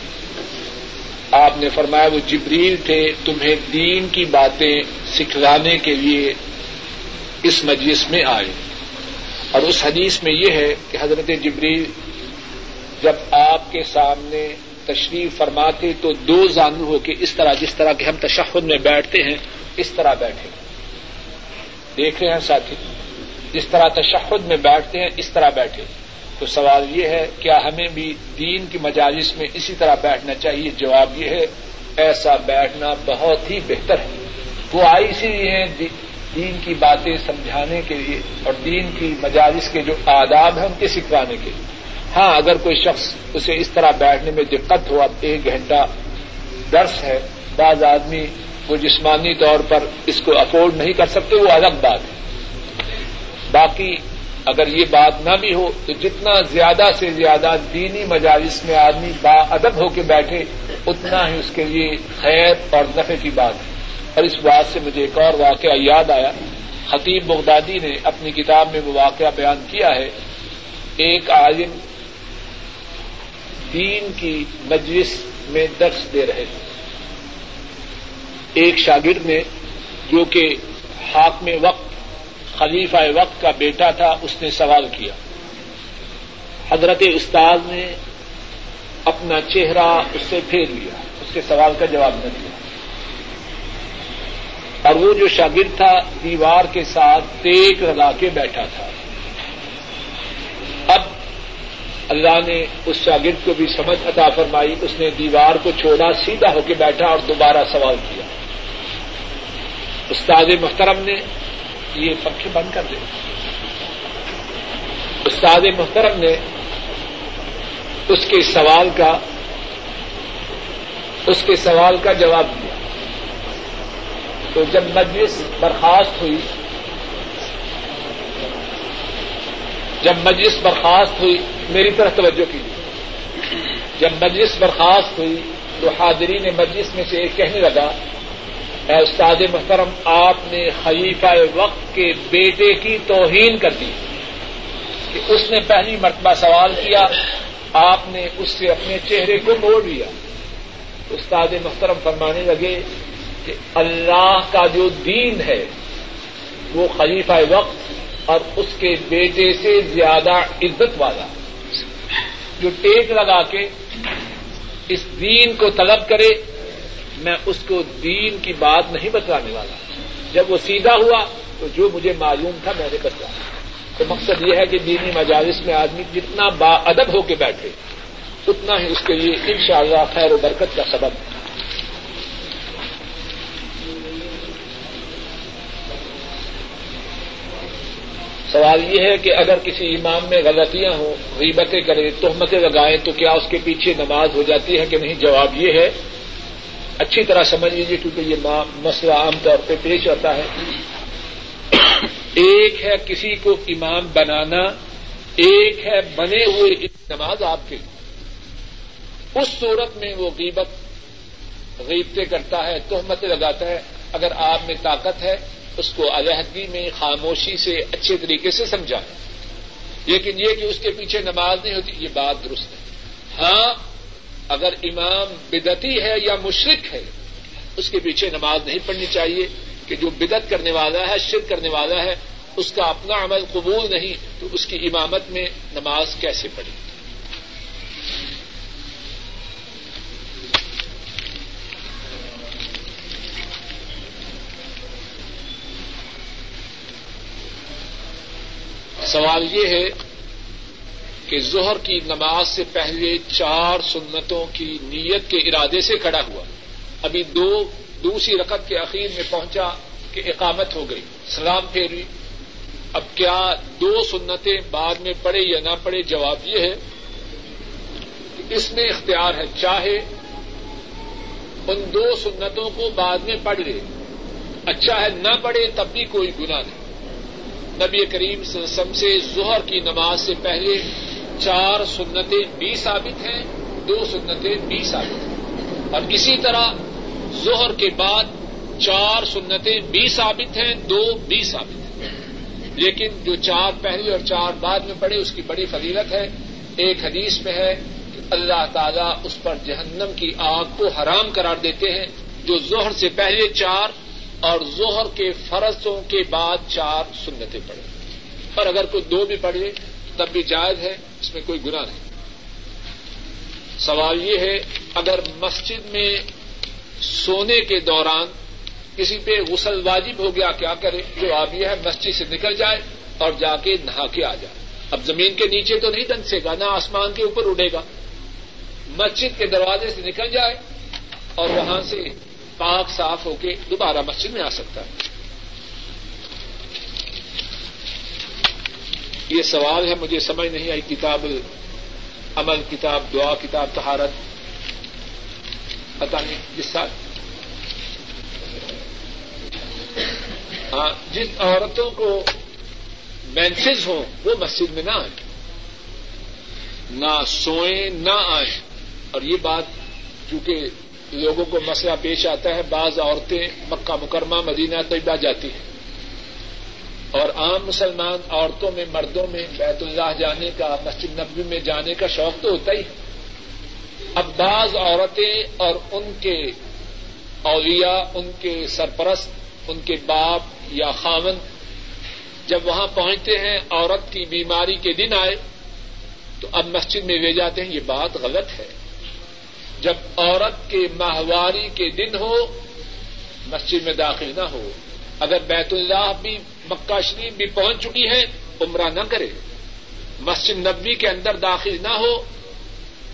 آپ نے فرمایا وہ جبریل تھے، تمہیں دین کی باتیں سکھلانے کے لیے اس مجلس میں آئے۔ اور اس حدیث میں یہ ہے کہ حضرت جبریل جب آپ کے سامنے تشریف فرماتے تو دو زانو ہو کے اس طرح جس طرح کہ ہم تشہد میں بیٹھتے ہیں، اس طرح بیٹھے۔ دیکھ رہے ہیں ساتھی، جس طرح تشہد میں بیٹھتے ہیں، اس طرح بیٹھے۔ تو سوال یہ ہے، کیا ہمیں بھی دین کی مجالس میں اسی طرح بیٹھنا چاہیے؟ جواب یہ ہے، ایسا بیٹھنا بہت ہی بہتر ہے۔ وہ آئی اسی لیے دین کی باتیں سمجھانے کے لیے اور دین کی مجالس کے جو آداب ہیں، ان کے سکھوانے کے لیے۔ ہاں اگر کوئی شخص اسے اس طرح بیٹھنے میں دقت ہو، اب ایک گھنٹہ درس ہے، بعض آدمی وہ جسمانی طور پر اس کو افورڈ نہیں کر سکتے، وہ الگ بات ہے۔ باقی اگر یہ بات نہ بھی ہو، تو جتنا زیادہ سے زیادہ دینی مجالس میں آدمی با ادب ہو کے بیٹھے، اتنا ہی اس کے لیے خیر اور نفع کی بات ہے۔ اور اس بات سے مجھے ایک اور واقعہ یاد آیا۔ خطیب بغدادی نے اپنی کتاب میں وہ واقعہ بیان کیا ہے۔ ایک عالم دین کی مجلس میں درس دے رہے ایک شاگرد نے جو کہ حاکم وقت، خلیفہ وقت کا بیٹا تھا، اس نے سوال کیا۔ حضرت استاد نے اپنا چہرہ اس سے پھیر لیا۔ اس کے سوال کا جواب نہ دیا۔ اور وہ جو شاگرد تھا دیوار کے ساتھ ٹیک لگا کے بیٹھا تھا۔ اب اللہ نے اس شاگرد کو بھی سمجھ عطا فرمائی، اس نے دیوار کو چھوڑا، سیدھا ہو کے بیٹھا اور دوبارہ سوال کیا۔ استاد محترم نے یہ پنکھے بند کر دے استاد محترم نے اس کے سوال کا، اس کے سوال کا جواب دیا تو جب مجلس برخاست ہوئی، جب مجلس برخاست ہوئی، میری طرف توجہ کی جب مجلس برخاست ہوئی، تو حاضرین مجلس میں سے ایک کہنے لگا، اے استاد محترم، آپ نے خلیفہ وقت کے بیٹے کی توہین کر دی کہ اس نے پہلی مرتبہ سوال کیا، آپ نے اس سے اپنے چہرے کو موڑ لیا۔ استاد محترم فرمانے لگے کہ اللہ کا جو دین ہے، وہ خلیفہ وقت اور اس کے بیٹے سے زیادہ عزت والا۔ جو ٹیک لگا کے اس دین کو طلب کرے، میں اس کو دین کی بات نہیں بتلانے والا۔ جب وہ سیدھا ہوا، تو جو مجھے معلوم تھا، میں نے بتلایا۔ تو مقصد یہ ہے کہ دینی مجالس میں آدمی جتنا با ادب ہو کے بیٹھے، اتنا ہی اس کے لیے انشاءاللہ خیر و برکت کا سبب۔ ہے سوال یہ ہے کہ اگر کسی امام میں غلطیاں ہوں، غیبتیں کرے تہمتیں لگائیں، تو کیا اس کے پیچھے نماز ہو جاتی ہے کہ نہیں؟ جواب یہ ہے، اچھی طرح سمجھ لیجیے کیونکہ یہ مسئلہ عام طور پہ پیش آتا ہے۔ ایک ہے کسی کو امام بنانا، ایک ہے بنے ہوئے نماز آپ کے اس صورت میں وہ غیبت، غیبتیں کرتا ہے، تہمتیں لگاتا ہے۔ اگر آپ میں طاقت ہے اس کو علیحدگی میں خاموشی سے اچھے طریقے سے سمجھا لیکن یہ کہ اس کے پیچھے نماز نہیں ہوتی، یہ بات درست ہے۔ ہاں اگر امام بدتی ہے یا مشرق ہے، اس کے پیچھے نماز نہیں پڑھنی چاہیے کہ جو بدت کرنے والا ہے، شرک کرنے والا ہے، اس کا اپنا عمل قبول نہیں، تو اس کی امامت میں نماز کیسے پڑھی سوال یہ ہے کہ ظہر کی نماز سے پہلے چار سنتوں کی نیت کے ارادے سے کھڑا ہوا، ابھی دو، دوسری رقط کے اخیر میں پہنچا کہ اقامت ہو گئی، سلام پھیری۔ اب کیا دو سنتیں بعد میں پڑے یا نہ پڑے جواب یہ ہے کہ اس میں اختیار ہے، چاہے ان دو سنتوں کو بعد میں پڑھ لے اچھا ہے نہ پڑھے تب بھی کوئی گنا نہیں۔ نبی کریم سم سے ظہر کی نماز سے پہلے چار سنتیں بھی ثابت ہیں، دو سنتیں بھی ثابت ہیں۔ اور اسی طرح ظہر کے بعد چار سنتیں بھی ثابت ہیں، دو بھی ثابت ہیں۔ لیکن جو چار پہلے اور چار بعد میں پڑے اس کی بڑی فضیلت ہے۔ ایک حدیث میں ہے کہ اللہ تعالیٰ اس پر جہنم کی آگ کو حرام قرار دیتے ہیں، جو ظہر سے پہلے چار اور ظہر کے فرضوں کے بعد چار سنتیں پڑھے اور اگر کوئی دو بھی پڑھے، تب بھی جائز ہے، اس میں کوئی گنا نہیں۔ سوال یہ ہے، اگر مسجد میں سونے کے دوران کسی پہ غسل واجب ہو گیا، کیا کرے؟ جو آپ یہ ہے، مسجد سے نکل جائے اور جا کے نہا کے آ جائے۔ اب زمین کے نیچے تو نہیں دنسے گا، نہ آسمان کے اوپر اڑے گا۔ مسجد کے دروازے سے نکل جائے اور وہاں سے پاک صاف ہو کے دوبارہ مسجد میں آ سکتا ہے۔ یہ سوال ہے، مجھے سمجھ نہیں آئی۔ کتاب عمل کتاب دعا، کتاب تہارت پتا نہیں جس سال۔ ہاں جن عورتوں کو مینسز ہوں، وہ مسجد میں نہ آئیں۔ نہ سوئیں، نہ آئیں۔ اور یہ بات چونکہ لوگوں کو مسئلہ پیش آتا ہے، بعض عورتیں مکہ مکرمہ، مدینہ طیبہ جاتی ہیں۔ اور عام مسلمان عورتوں میں، مردوں میں بیت اللہ جانے کا، مسجد نبی میں جانے کا شوق تو ہوتا ہی ہے۔ اب بعض عورتیں اور ان کے اولیاء، ان کے سرپرست، ان کے باپ یا خامن جب وہاں پہنچتے ہیں، عورت کی بیماری کے دن آئے تو اب مسجد میں لے جاتے ہیں، یہ بات غلط ہے۔ جب عورت کے ماہواری کے دن ہو، مسجد میں داخل نہ ہو، اگر بیت اللہ بھی، مکہ شریف بھی پہنچ چکی ہے، عمرہ نہ کرے، مسجد نبی کے اندر داخل نہ ہو،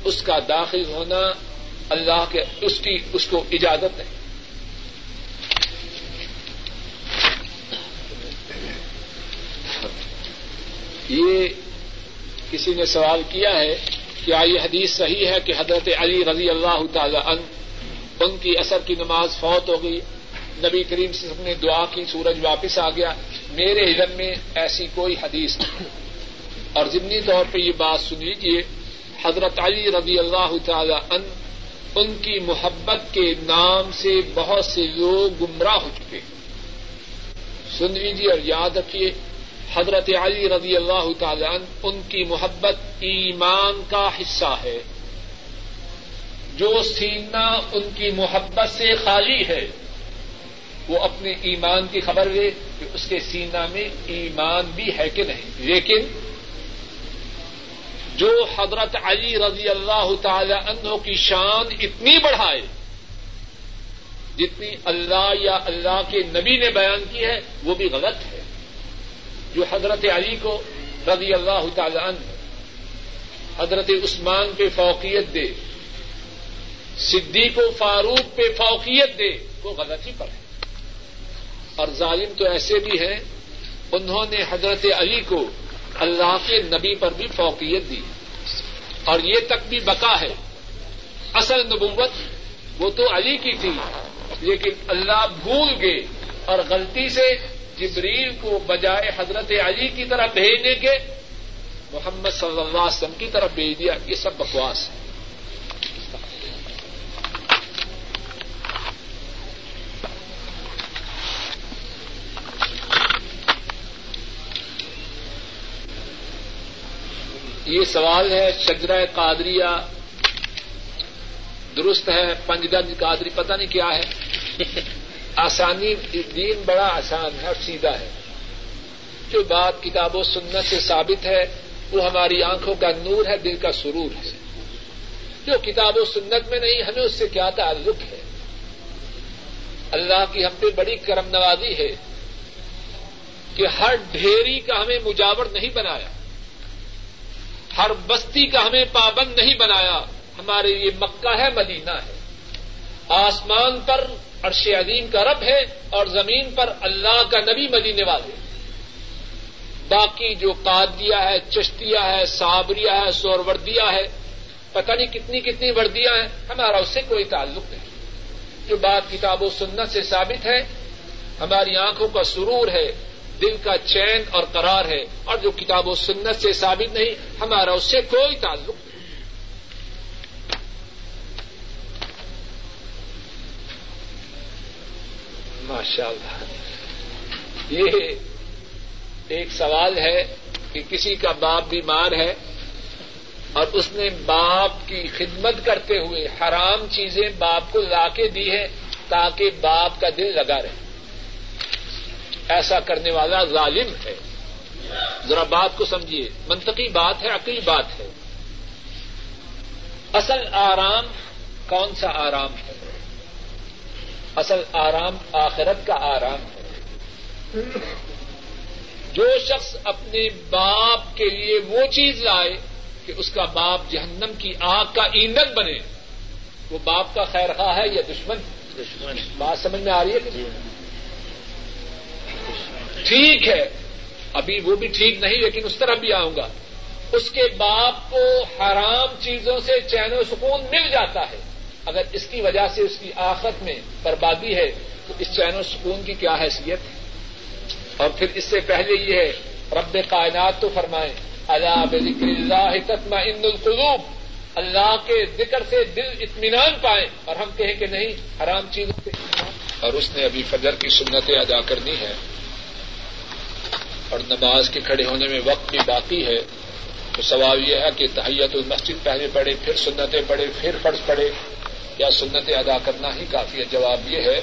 اس کا داخل ہونا اللہ کے، اس کی، اس کو اجازت ہے۔ یہ کسی نے سوال کیا ہے کیا یہ حدیث صحیح ہے کہ حضرت علی رضی اللہ تعالی ان ان کی اثر کی نماز فوت ہو گئی؟ نبی کریم سے نے دعا کی، سورج واپس آ گیا۔ میرے علم میں ایسی کوئی حدیث نہیں۔ اور ضمنی طور پہ یہ بات سن لیجیے حضرت علی رضی اللہ تعالی ان ان کی محبت کے نام سے بہت سے لوگ گمراہ ہو چکے۔ سن لیجیے اور یاد رکھیے حضرت علی رضی اللہ تعالی ان ان کی محبت ایمان کا حصہ ہے۔ جو سینہ ان کی محبت سے خالی ہے، وہ اپنے ایمان کی خبر لے کہ اس کے سینا میں ایمان بھی ہے کہ نہیں۔ لیکن جو حضرت علی رضی اللہ تعالی عنہ کی شان اتنی بڑھائے، جتنی اللہ یا اللہ کے نبی نے بیان کی ہے، وہ بھی غلط ہے۔ جو حضرت علی کو رضی اللہ تعالی عنہ حضرت عثمان پہ فوقیت دے، صدیق و فاروق پہ فوقیت دے، وہ غلطی پر ہے۔ اور ظالم تو ایسے بھی ہیں، انہوں نے حضرت علی کو اللہ کے نبی پر بھی فوقیت دی۔ اور یہ تک بھی بقا ہے۔ اصل نبوت وہ تو علی کی تھی، لیکن اللہ بھول گئے اور غلطی سے جبریل کو بجائے حضرت علی کی طرف بھیجنے کے محمد صلی اللہ علیہ وسلم کی طرف بھیج دیا، یہ سب بکواس ہے۔ یہ سوال ہے، شجرہ قادریہ درست ہے پنج گنج قادری پتہ نہیں کیا ہے۔ آسانی، دین بڑا آسان ہے اور سیدھا ہے۔ جو بات کتاب و سنت سے ثابت ہے، وہ ہماری آنکھوں کا نور ہے، دل کا سرور ہے۔ جو کتاب و سنت میں نہیں، ہمیں اس سے کیا تعلق ہے؟ اللہ کی ہم پہ بڑی کرم نوازی ہے کہ ہر ڈھیری کا ہمیں مجاور نہیں بنایا۔ ہر بستی کا ہمیں پابند نہیں بنایا۔ ہمارے یہ مکہ ہے، مدینہ ہے۔ آسمان پر عرش عظیم کا رب ہے اور زمین پر اللہ کا نبی مدینے والے باقی جو قادیا ہے چشتیا ہے صابریا ہے سوروردیا ہے، پتہ نہیں کتنی کتنی وردیاں ہیں، ہمارا اس سے کوئی تعلق نہیں۔ جو بات کتاب و سنت سے ثابت ہے، ہماری آنکھوں کا سرور ہے، دل کا چین اور قرار ہے، اور جو کتاب و سنت سے ثابت نہیں، ہمارا اس سے کوئی تعلق نہیں۔ ماشاء اللہ یہ ایک سوال ہے کہ کسی کا باپ بیمار ہے اور اس نے باپ کی خدمت کرتے ہوئے حرام چیزیں باپ کو لا کے دی ہے تاکہ باپ کا دل لگا رہے۔ ایسا کرنے والا ظالم ہے۔ ذرا بات کو سمجھیے۔ منطقی بات ہے، عقلی بات ہے۔ اصل آرام کون سا آرام ہے؟ اصل آرام آخرت کا آرام ہے۔ جو شخص اپنے باپ کے لیے وہ چیز لائے کہ اس کا باپ جہنم کی آگ کا ایندھن بنے وہ باپ کا خیر خواہ ہے یا دشمن؟ دشمن۔ بات سمجھ میں آ رہی ہے ٹھیک ہے۔ ابھی وہ بھی ٹھیک نہیں لیکن اس طرح بھی آؤں گا۔ اس کے باپ کو حرام چیزوں سے چین و سکون مل جاتا ہے۔ اگر اس کی وجہ سے اس کی آخت میں بربادی ہے، تو اس چین و سکون کی کیا حیثیت؟ ہے اور پھر اس سے پہلے یہ ہے، رب کائنات تو فرمائیں اللہ بکر اللہ تتما ان القلوب۔ اللہ کے ذکر سے دل اطمینان پائے، اور ہم کہیں کہ نہیں، حرام چیزوں سے۔ اور اس نے ابھی فجر کی سنتیں ادا کرنی ہے اور نماز کے کھڑے ہونے میں وقت بھی باقی ہے۔ تو سوال یہ ہے کہ تحیت المسجد پہلے پڑھے، پھر سنتیں پڑھے، پھر فرض پڑھے۔ یا سنتیں ادا کرنا ہی کافی ہے۔ جواب یہ ہے،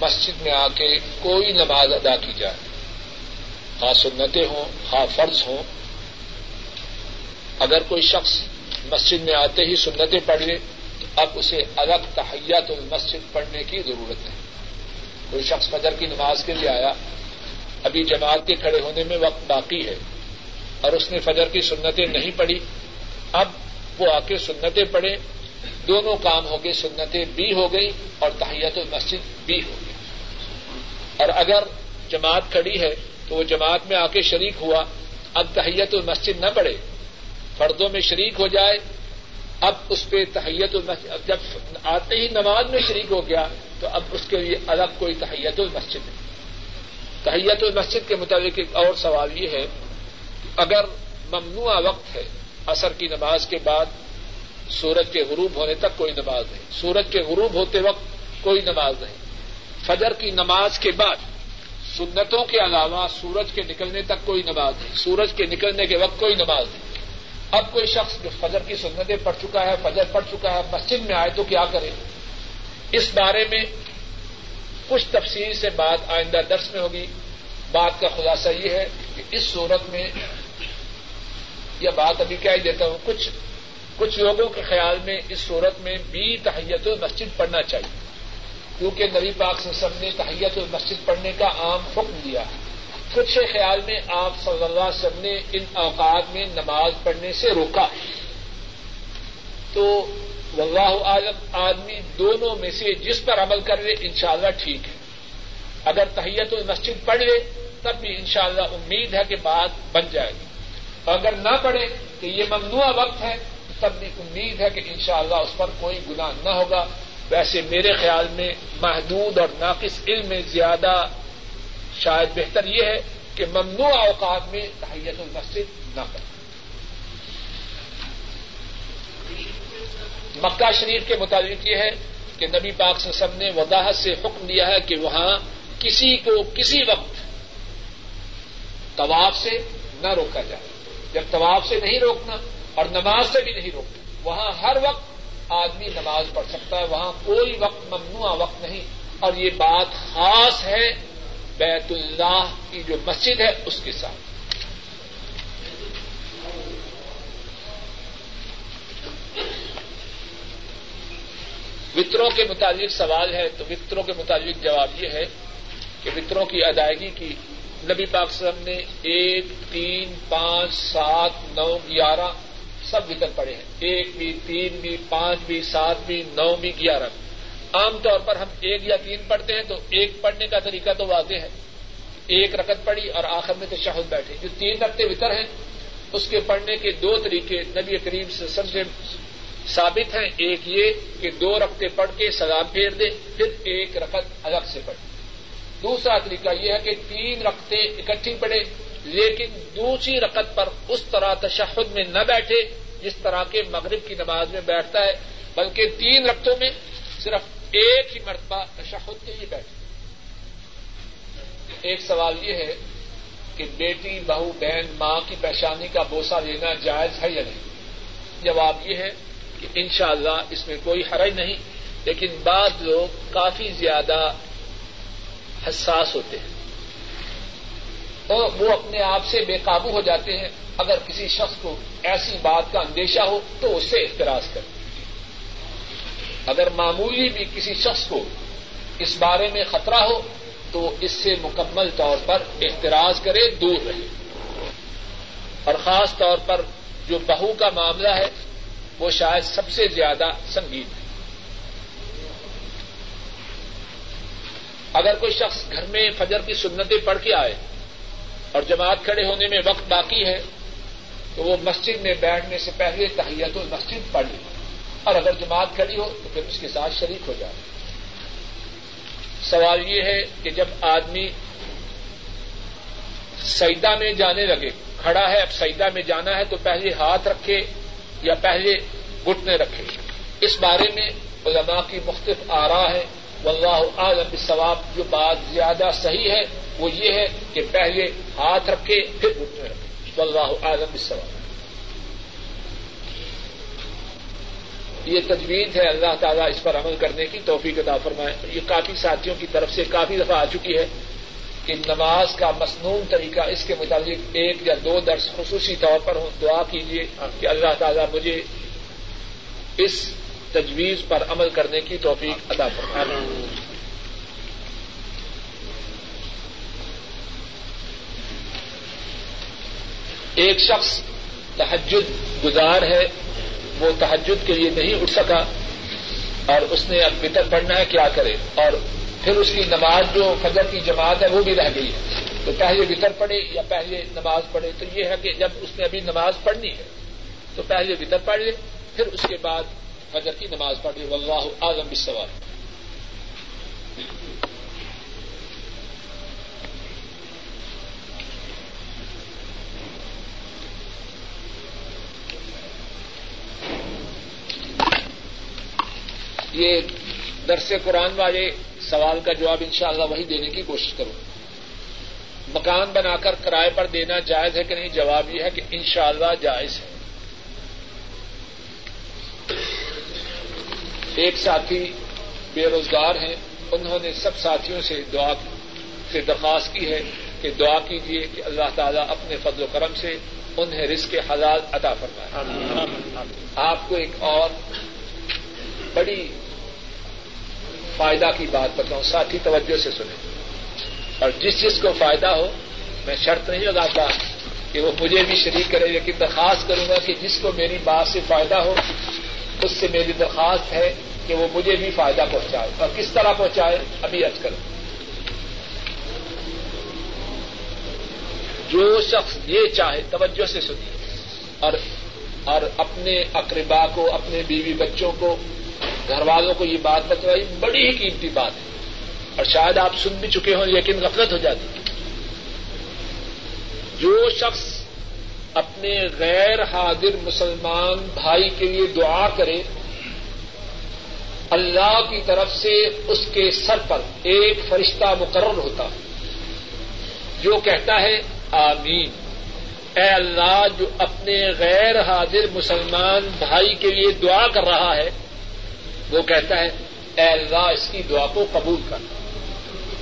مسجد میں آ کے کوئی نماز ادا کی جائے۔ خاص سنتیں ہوں، خاص فرض ہوں۔ اگر کوئی شخص مسجد میں آتے ہی سنتیں پڑھ لے تو اب اسے الگ تحیت المسجد پڑھنے کی ضرورت ہے۔ کوئی شخص فجر کی نماز کے لیے آیا، ابھی جماعت کے کھڑے ہونے میں وقت باقی ہے اور اس نے فجر کی سنتیں نہیں پڑھی، اب وہ آ کے سنتیں پڑھے دونوں کام ہو گئے، سنتیں بھی ہو گئی اور تحیت المسجد بھی ہو گئی اور اگر جماعت کھڑی ہے تو وہ جماعت میں آ کے شریک ہوا، اب تحیت المسجد نہ پڑے، فردوں میں شریک ہو جائے، اب اس پہ تحیت المسجد جب آتے ہی نماز میں شریک ہو گیا تو اب اس کے لیے الگ کوئی تحیت المسجد نہیں۔ تحیت المسجد کے متعلق ایک اور سوال یہ ہے اگر ممنوع وقت ہے، عصر کی نماز کے بعد سورج کے غروب ہونے تک کوئی نماز نہیں۔ سورج کے غروب ہوتے وقت کوئی نماز نہیں۔ فجر کی نماز کے بعد سنتوں کے علاوہ سورج کے نکلنے تک کوئی نماز نہیں۔ سورج کے نکلنے کے وقت کوئی نماز نہیں۔ اب کوئی شخص جو فجر کی سنتیں پڑھ چکا ہے، فجر پڑھ چکا ہے، مسجد میں آئے تو کیا کرے؟ اس بارے میں کچھ تفصیل سے بات آئندہ درس میں ہوگی۔ بات کا خلاصہ یہ ہے کہ اس صورت میں یہ بات ابھی کہہ دیتا ہوں، کچھ کچھ لوگوں کے خیال میں اس صورت میں بھی تحیت المسجد پڑھنا چاہیے۔ کیونکہ نبی پاک سے سب نے تحیت المسجد پڑھنے کا عام حکم دیا۔ ہے کچھ خیال میں آپ صلی اللہ علیہ وسلم نے ان اوقات میں نماز پڑھنے سے روکا۔ تو واللہ عالم، آدمی دونوں میں سے جس پر عمل کر لے، انشاءاللہ ٹھیک ہے۔ اگر تحیت المسجد پڑھ لے، تب بھی انشاءاللہ امید ہے کہ بات بن جائے گی۔ اگر نہ پڑھے کہ یہ ممنوع وقت ہے۔ تب بھی امید ہے کہ انشاءاللہ اس پر کوئی گناہ نہ ہوگا۔ ویسے میرے خیال میں محدود اور ناقص علم میں زیادہ شاید بہتر یہ ہے کہ ممنوع اوقات میں تحیت المسجد نہ کریں۔ مکہ شریف کے مطابق یہ ہے کہ نبی پاک سب نے وضاحت سے حکم دیا ہے کہ وہاں کسی کو کسی وقت طواف سے نہ روکا جائے۔ جب طواف سے نہیں روکنا اور نماز سے بھی نہیں روکنا وہاں ہر وقت آدمی نماز پڑھ سکتا ہے، وہاں کوئی وقت ممنوع وقت نہیں۔ اور یہ بات خاص ہے بیت اللہ کی جو مسجد ہے، اس کے ساتھ۔ وطروں کے متعلق سوال ہے، تو وطروں کے متعلق جواب یہ ہے کہ وطروں کی ادائیگی کی نبی پاک صاحب نے ایک، تین، پانچ، سات، نو، گیارہ سب وطر پڑے ہیں۔ ایک بھی، تین بھی، پانچ بھی، سات بھی، نو بھی، گیارہ بھی۔ عام طور پر ہم ایک یا تین پڑھتے ہیں تو ایک پڑھنے کا طریقہ تو واضح ہے۔ ایک رکت پڑھی اور آخر میں تو شہد بیٹھے۔ جو تین رکھتے وطر ہیں، اس کے پڑھنے کے دو طریقے نبی کریم سے سب سے ثابت ہیں۔ ایک یہ کہ دو رکھتے پڑھ کے سلام پھیر دے، پھر ایک رکت الگ سے پڑھے دوسرا طریقہ یہ ہے کہ تین رکھتے اکٹھی پڑے لیکن دوسری رقط پر اس طرح تشہد میں نہ بیٹھے جس طرح کے مغرب کی نماز میں بیٹھتا ہے، بلکہ تین رقطوں میں صرف ایک ہی مرتبہ تشہد کے لیے بیٹھے۔ ایک سوال یہ ہے کہ بیٹی، بہو، بہن، ماں کی پریشانی کا بوسا لینا جائز ہے یا نہیں؟ جواب یہ ہے کہ انشاءاللہ اس میں کوئی حرج نہیں، لیکن بعض لوگ کافی زیادہ حساس ہوتے ہیں۔ اور وہ اپنے آپ سے بے قابو ہو جاتے ہیں۔ اگر کسی شخص کو ایسی بات کا اندیشہ ہو تو اس سے احتراج کرے اگر معمولی بھی کسی شخص کو اس بارے میں خطرہ ہو تو اس سے مکمل طور پر احتراج کرے، دور رہے۔ اور خاص طور پر جو بہو کا معاملہ ہے، وہ شاید سب سے زیادہ سنگین ہے۔ اگر کوئی شخص گھر میں فجر کی سنتیں پڑھ کے آئے اور جماعت کھڑے ہونے میں وقت باقی ہے، تو وہ مسجد میں بیٹھنے سے پہلے تحیت مسجد پڑھ لے۔ اور اگر جماعت کھڑی ہو، تو پھر اس کے ساتھ شریک ہو جائے سوال یہ ہے کہ جب آدمی سیدا میں جانے لگے، کھڑا ہے، اب سیدا میں جانا ہے، تو پہلے ہاتھ رکھے یا پہلے گٹنے رکھے۔ اس بارے میں علماء کی مختلف آرا ہے واللہ عالم ثواب جو بات زیادہ صحیح ہے، وہ یہ ہے کہ پہلے ہاتھ رکھے، پھر گھٹنے رکھے۔ واللہ عالم ثواب یہ تجویز ہے اللہ تعالیٰ اس پر عمل کرنے کی، توفیق عطا فرمائے۔ یہ کافی ساتھیوں کی طرف سے کافی دفعہ آ چکی ہے کہ نماز کا مصنون طریقہ اس کے متعلق ایک یا دو درس خصوصی طور پر ہوں۔ دعا کیجیے کہ اللہ تعالیٰ مجھے اس تجویز پر عمل کرنے کی توفیق ادا فرمائے۔ ایک شخص تحجد گزار ہے وہ تحجد کے لیے نہیں اٹھ سکا اور اس نے اب بتر پڑھنا ہے کیا کرے؟ اور پھر اس کی نماز جو فجر کی جماعت ہے وہ بھی رہ گئی ہے۔ تو پہلے بتر پڑھے یا پہلے نماز پڑھے؟ تو یہ ہے کہ جب اس نے ابھی نماز پڑھنی ہے تو پہلے بتر پڑھ لے پھر اس کے بعد فجر کی نماز پڑھی، واللہ اعظم بالثواب یہ درس قرآن والے سوال کا جواب انشاءاللہ وہی دینے کی کوشش کروں۔ مکان بنا کر کرائے پر دینا جائز ہے کہ نہیں؟ جواب یہ ہے کہ انشاءاللہ جائز ہے۔ ایک ساتھی بے روزگار ہیں، انہوں نے سب ساتھیوں سے دعا سے درخواست کی ہے کہ دعا کیجیے کہ اللہ تعالیٰ اپنے فضل و کرم سے انہیں رزق حلال عطا فرمائے۔ آپ کو ایک اور بڑی فائدہ کی بات بتاؤں، ساتھی توجہ سے سنیں۔ اور جس جس کو فائدہ ہو، میں شرط نہیں لگاتا کہ وہ مجھے بھی شریک کرے، لیکن درخواست کروں گا کہ جس کو میری بات سے فائدہ ہو اس سے میری درخواست ہے کہ وہ مجھے بھی فائدہ پہنچائے اور کس طرح پہنچائے ابھی اچ کروں۔ جو شخص یہ چاہے، توجہ سے سنیے۔ اور اور اپنے اقربا کو، اپنے بیوی بچوں کو، گھر والوں کو یہ بات بتائی بڑی ہی قیمتی بات ہے۔ اور شاید آپ سن بھی چکے ہوں لیکن غفلت ہو جاتی۔ جو شخص اپنے غیر حاضر مسلمان بھائی کے لیے دعا کرے، اللہ کی طرف سے اس کے سر پر ایک فرشتہ مقرر ہوتا، جو کہتا ہے، آمین۔ اے اللہ، جو اپنے غیر حاضر مسلمان بھائی کے لیے دعا کر رہا ہے، وہ کہتا ہے، اے اللہ، اس کی دعا کو قبول کر۔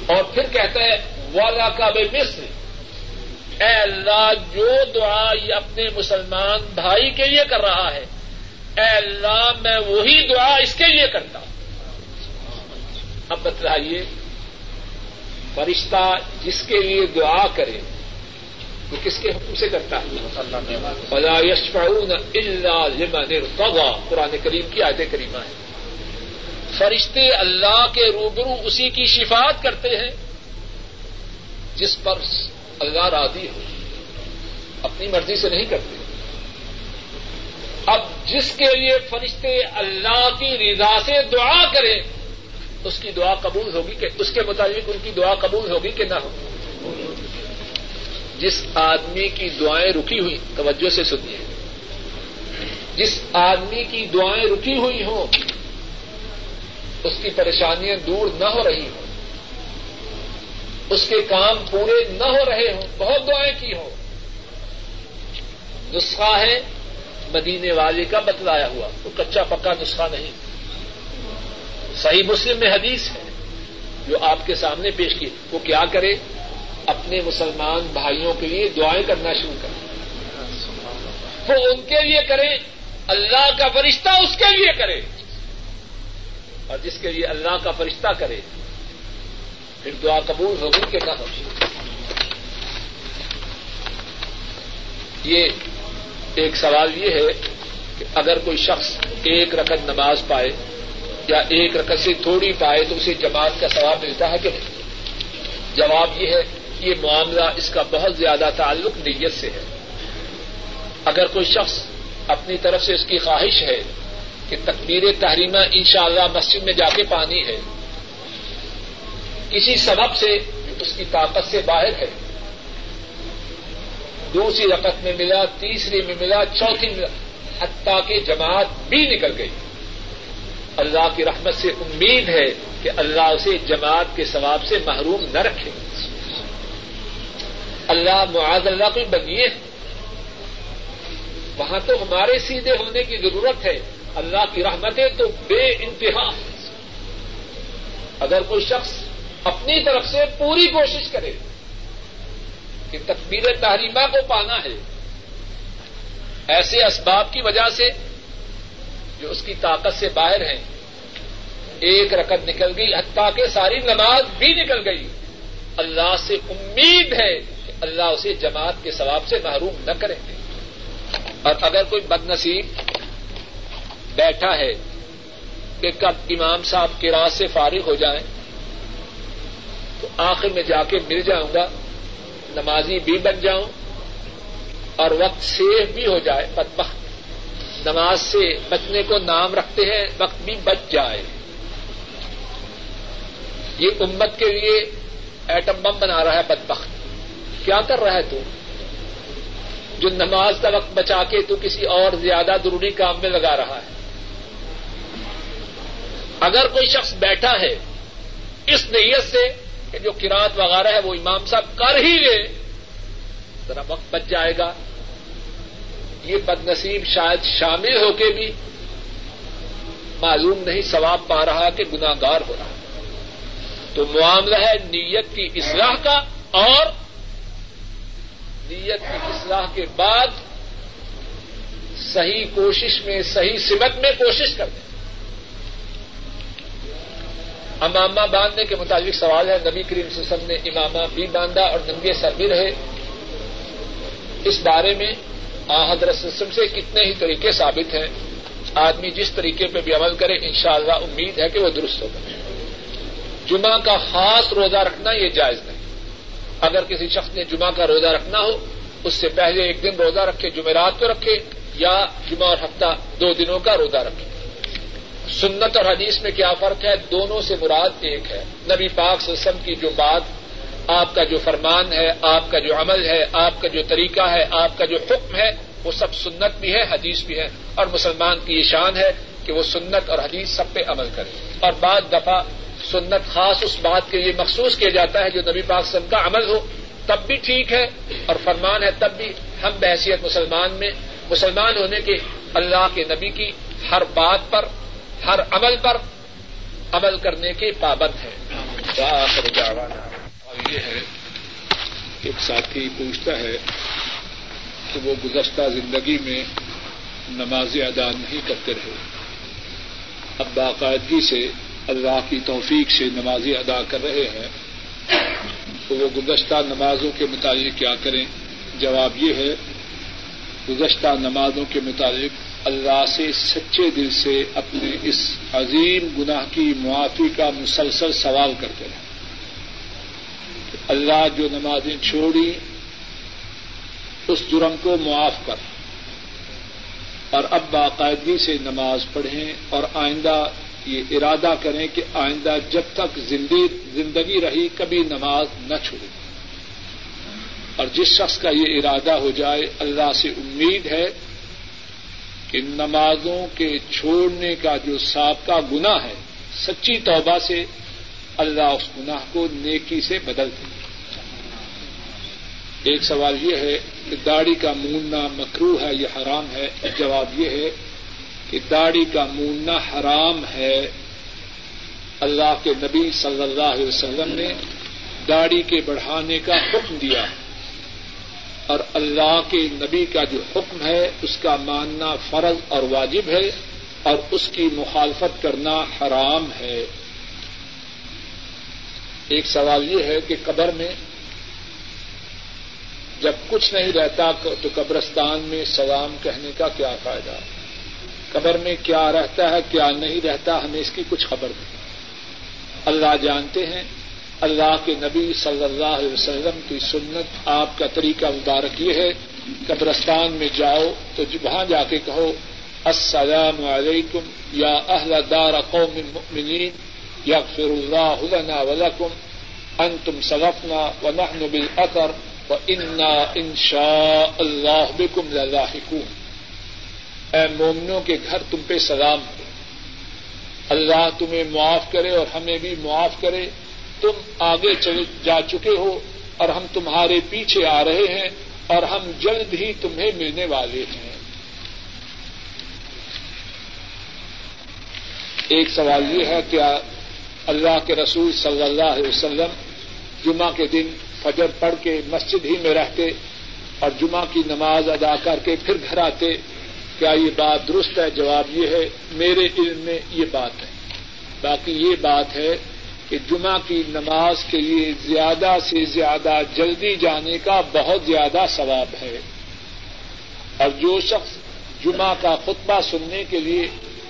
اور پھر کہتا ہے والا کا بے مصر اے اللہ، جو دعا یہ اپنے مسلمان بھائی کے لیے کر رہا ہے، اے اللہ، میں وہی دعا اس کے لیے کرتا ہوں۔ اب بتلائیے، فرشتہ جس کے لیے دعا کرے، وہ کس کے حکم سے کرتا ہے؟ بلا یشفعون الا لمن ارتضى۔ قرآن کریم کی آیت کریمہ ہے فرشتے اللہ کے روبرو اسی کی شفاعت کرتے ہیں، جس پر اللہ راضی ہو، اپنی مرضی سے نہیں کرتے۔ اب جس کے لیے فرشتے اللہ کی رضا سے دعا کریں، اس کی دعا قبول ہوگی کہ، اس کے مطابق ان کی دعا قبول ہوگی کہ نہ ہوگی جس آدمی کی دعائیں رکی ہوئی، توجہ سے سنیے۔ جس آدمی کی دعائیں رکی ہوئی ہوں، اس کی پریشانیاں دور نہ ہو رہی ہوں اس کے کام پورے نہ ہو رہے ہوں، بہت دعائیں کی ہوں۔ نسخہ ہے مدینے والے کا بتلایا ہوا وہ کچا پکا نسخہ نہیں۔ صحیح مسلم میں حدیث ہے، جو آپ کے سامنے پیش کی۔ وہ کیا کرے؟ اپنے مسلمان بھائیوں کے لیے دعائیں کرنا شروع کریں وہ ان کے لیے کریں اللہ کا فرشتہ اس کے لیے کرے۔ اور جس کے لیے اللہ کا فرشتہ کرے پھر دعا قبول ہوگی کہ نہ ہوگی یہ ایک سوال یہ ہے کہ اگر کوئی شخص ایک رقط نماز پائے یا ایک رقط سے تھوڑی پائے تو اسے جماعت کا ثواب ملتا ہے کہ نہیں؟ جواب یہ ہے یہ معاملہ اس کا بہت زیادہ تعلق نیت سے ہے۔ اگر کوئی شخص اپنی طرف سے اس کی خواہش ہے کہ تکبیر تحریمہ ان شاء اللہ مسجد میں جا کے پانی ہے کسی سبب سے اس کی طاقت سے باہر ہے۔ دوسری رقط میں ملا، تیسری میں ملا، چوتھی ملا، حتیٰ کہ جماعت بھی نکل گئی۔ اللہ کی رحمت سے امید ہے کہ اللہ اسے جماعت کے ثواب سے محروم نہ رکھے۔ اللہ معاذ اللہ کوئی بنیے وہاں تو ہمارے سیدھے ہونے کی ضرورت ہے۔ اللہ کی رحمتیں تو بے انتہا اگر کوئی شخص اپنی طرف سے پوری کوشش کرے کہ تکبیر تحریمہ کو پانا ہے۔ ایسے اسباب کی وجہ سے جو اس کی طاقت سے باہر ہیں، ایک رقم نکل گئی، حتیٰ کہ ساری نماز بھی نکل گئی۔ اللہ سے امید ہے کہ اللہ اسے جماعت کے ثواب سے محروم نہ کریں گے اور اگر کوئی بد نصیب بیٹھا ہے کہ کب امام صاحب کی راہ سے فارغ ہو جائیں تو آخر میں جا کے مل جاؤں گا، نمازی بھی بن جاؤں اور وقت سیف بھی ہو جائے، بدبخت۔ نماز سے بچنے کو نام رکھتے ہیں، وقت بھی بچ جائے۔ یہ امت کے لیے ایٹم بم بنا رہا ہے بدبخت۔ کیا کر رہا ہے تو؟ جو نماز کا وقت بچا کے تو کسی اور زیادہ ضروری کام میں لگا رہا ہے۔ اگر کوئی شخص بیٹھا ہے، اس نیت سے کہ جو کراط وغیرہ ہے وہ امام صاحب کر ہی لے، ذرا وقت بچ جائے گا۔ یہ بد نصیب شاید شامل ہو کے بھی معلوم نہیں، ثواب پا رہا کہ گناگار ہو رہا۔ تو معاملہ ہے نیت کی اصلاح کا اور نیت کی اصلاح کے بعد صحیح کوشش میں، صحیح سمت میں کوشش کرتے امامہ باندھنے کے مطابق سوال ہے۔ نبی کریم سسم نے امامہ بھی باندھا اور ننگے سر بھی رہے۔ اس بارے میں حضرت سسم سے کتنے ہی طریقے ثابت ہیں۔ آدمی جس طریقے پہ بھی عمل کرے، انشاءاللہ امید ہے کہ وہ درست ہوگا۔ جمعہ کا خاص روزہ رکھنا یہ جائز نہیں۔ اگر کسی شخص نے جمعہ کا روزہ رکھنا ہو، اس سے پہلے ایک دن روزہ رکھے، جمعرات کو رکھے، یا جمعہ اور ہفتہ دو دنوں کا روزہ رکھے۔ سنت اور حدیث میں کیا فرق ہے؟ دونوں سے مراد ایک ہے۔ نبی پاک سسم کی جو بات، آپ کا جو فرمان ہے، آپ کا جو عمل ہے، آپ کا جو طریقہ ہے، آپ کا جو حکم ہے، وہ سب سنت بھی ہے، حدیث بھی ہے۔ اور مسلمان کی یہ شان ہے کہ وہ سنت اور حدیث سب پہ عمل کرے۔ اور بعض دفعہ سنت خاص اس بات کے لیے مخصوص کیا جاتا ہے جو نبی پاک سب کا عمل ہو، تب بھی ٹھیک ہے۔ اور فرمان ہے، تب بھی ہم بحثیت مسلمان میں، مسلمان ہونے کے اللہ کے نبی کی ہر بات پر ہر عمل پر عمل کرنے کے پابند ہیں اور یہ ہے ایک ساتھی پوچھتا ہے کہ وہ گزشتہ زندگی میں نماز ادا نہیں کرتے رہے۔ اب باقاعدگی سے اللہ کی توفیق سے نمازیں ادا کر رہے ہیں۔ تو وہ گزشتہ نمازوں کے متعلق کیا کریں؟ جواب یہ ہے، گزشتہ نمازوں کے مطابق اللہ سے سچے دل سے اپنے اس عظیم گناہ کی معافی کا مسلسل سوال کرتے رہے۔ اللہ جو نمازیں چھوڑی، اس جرم کو معاف کر۔ اور اب باقاعدگی سے نماز پڑھیں اور آئندہ یہ ارادہ کریں کہ آئندہ جب تک زندگی رہی کبھی نماز نہ چھوڑے اور جس شخص کا یہ ارادہ ہو جائے، اللہ سے امید ہے کہ نمازوں کے چھوڑنے کا جو سابقہ گنا ہے، سچی توبہ سے اللہ اس گناہ کو نیکی سے بدل دے ایک سوال یہ ہے کہ داڑھی کا موننا مکرو ہے یہ حرام ہے؟ جواب یہ ہے کہ داڑھی کا موننا حرام ہے۔ اللہ کے نبی صلی اللہ علیہ وسلم نے داڑھی کے بڑھانے کا حکم دیا۔ ہے اور اللہ کے نبی کا جو حکم ہے، اس کا ماننا فرض اور واجب ہے اور اس کی مخالفت کرنا حرام ہے۔ ایک سوال یہ ہے کہ قبر میں جب کچھ نہیں رہتا تو قبرستان میں سلام کہنے کا کیا فائدہ؟ قبر میں کیا رہتا ہے، کیا نہیں رہتا، ہمیں اس کی کچھ خبر نہیں۔ اللہ جانتے ہیں اللہ کے نبی صلی اللہ علیہ وسلم کی سنت آپ کا طریقہ مبارک یہ ہے، قبرستان میں جاؤ تو وہاں جا کے کہو، السلام علیکم یا اہل دار قوم المؤمنین یا فر اللہ لنا ولکم، انتم سلفنا ونحن بالاثر وانا ان شاء اللہ بكم للاحقون۔ اے مومنوں کے گھر تم پہ سلام۔ ہو اللہ تمہیں معاف کرے اور ہمیں بھی معاف کرے۔ تم آگے جا چکے ہو اور ہم تمہارے پیچھے آ رہے ہیں اور ہم جلد ہی تمہیں ملنے والے ہیں۔ ایک سوال یہ ہے کہ اللہ کے رسول صلی اللہ علیہ وسلم جمعہ کے دن فجر پڑھ کے مسجد ہی میں رہتے اور جمعہ کی نماز ادا کر کے پھر گھر آتے۔ کیا یہ بات درست ہے؟ جواب یہ ہے، میرے علم میں یہ بات ہے۔ باقی یہ بات ہے کہ جمعہ کی نماز کے لیے زیادہ سے زیادہ جلدی جانے کا بہت زیادہ ثواب ہے۔ اور جو شخص جمعہ کا خطبہ سننے کے لیے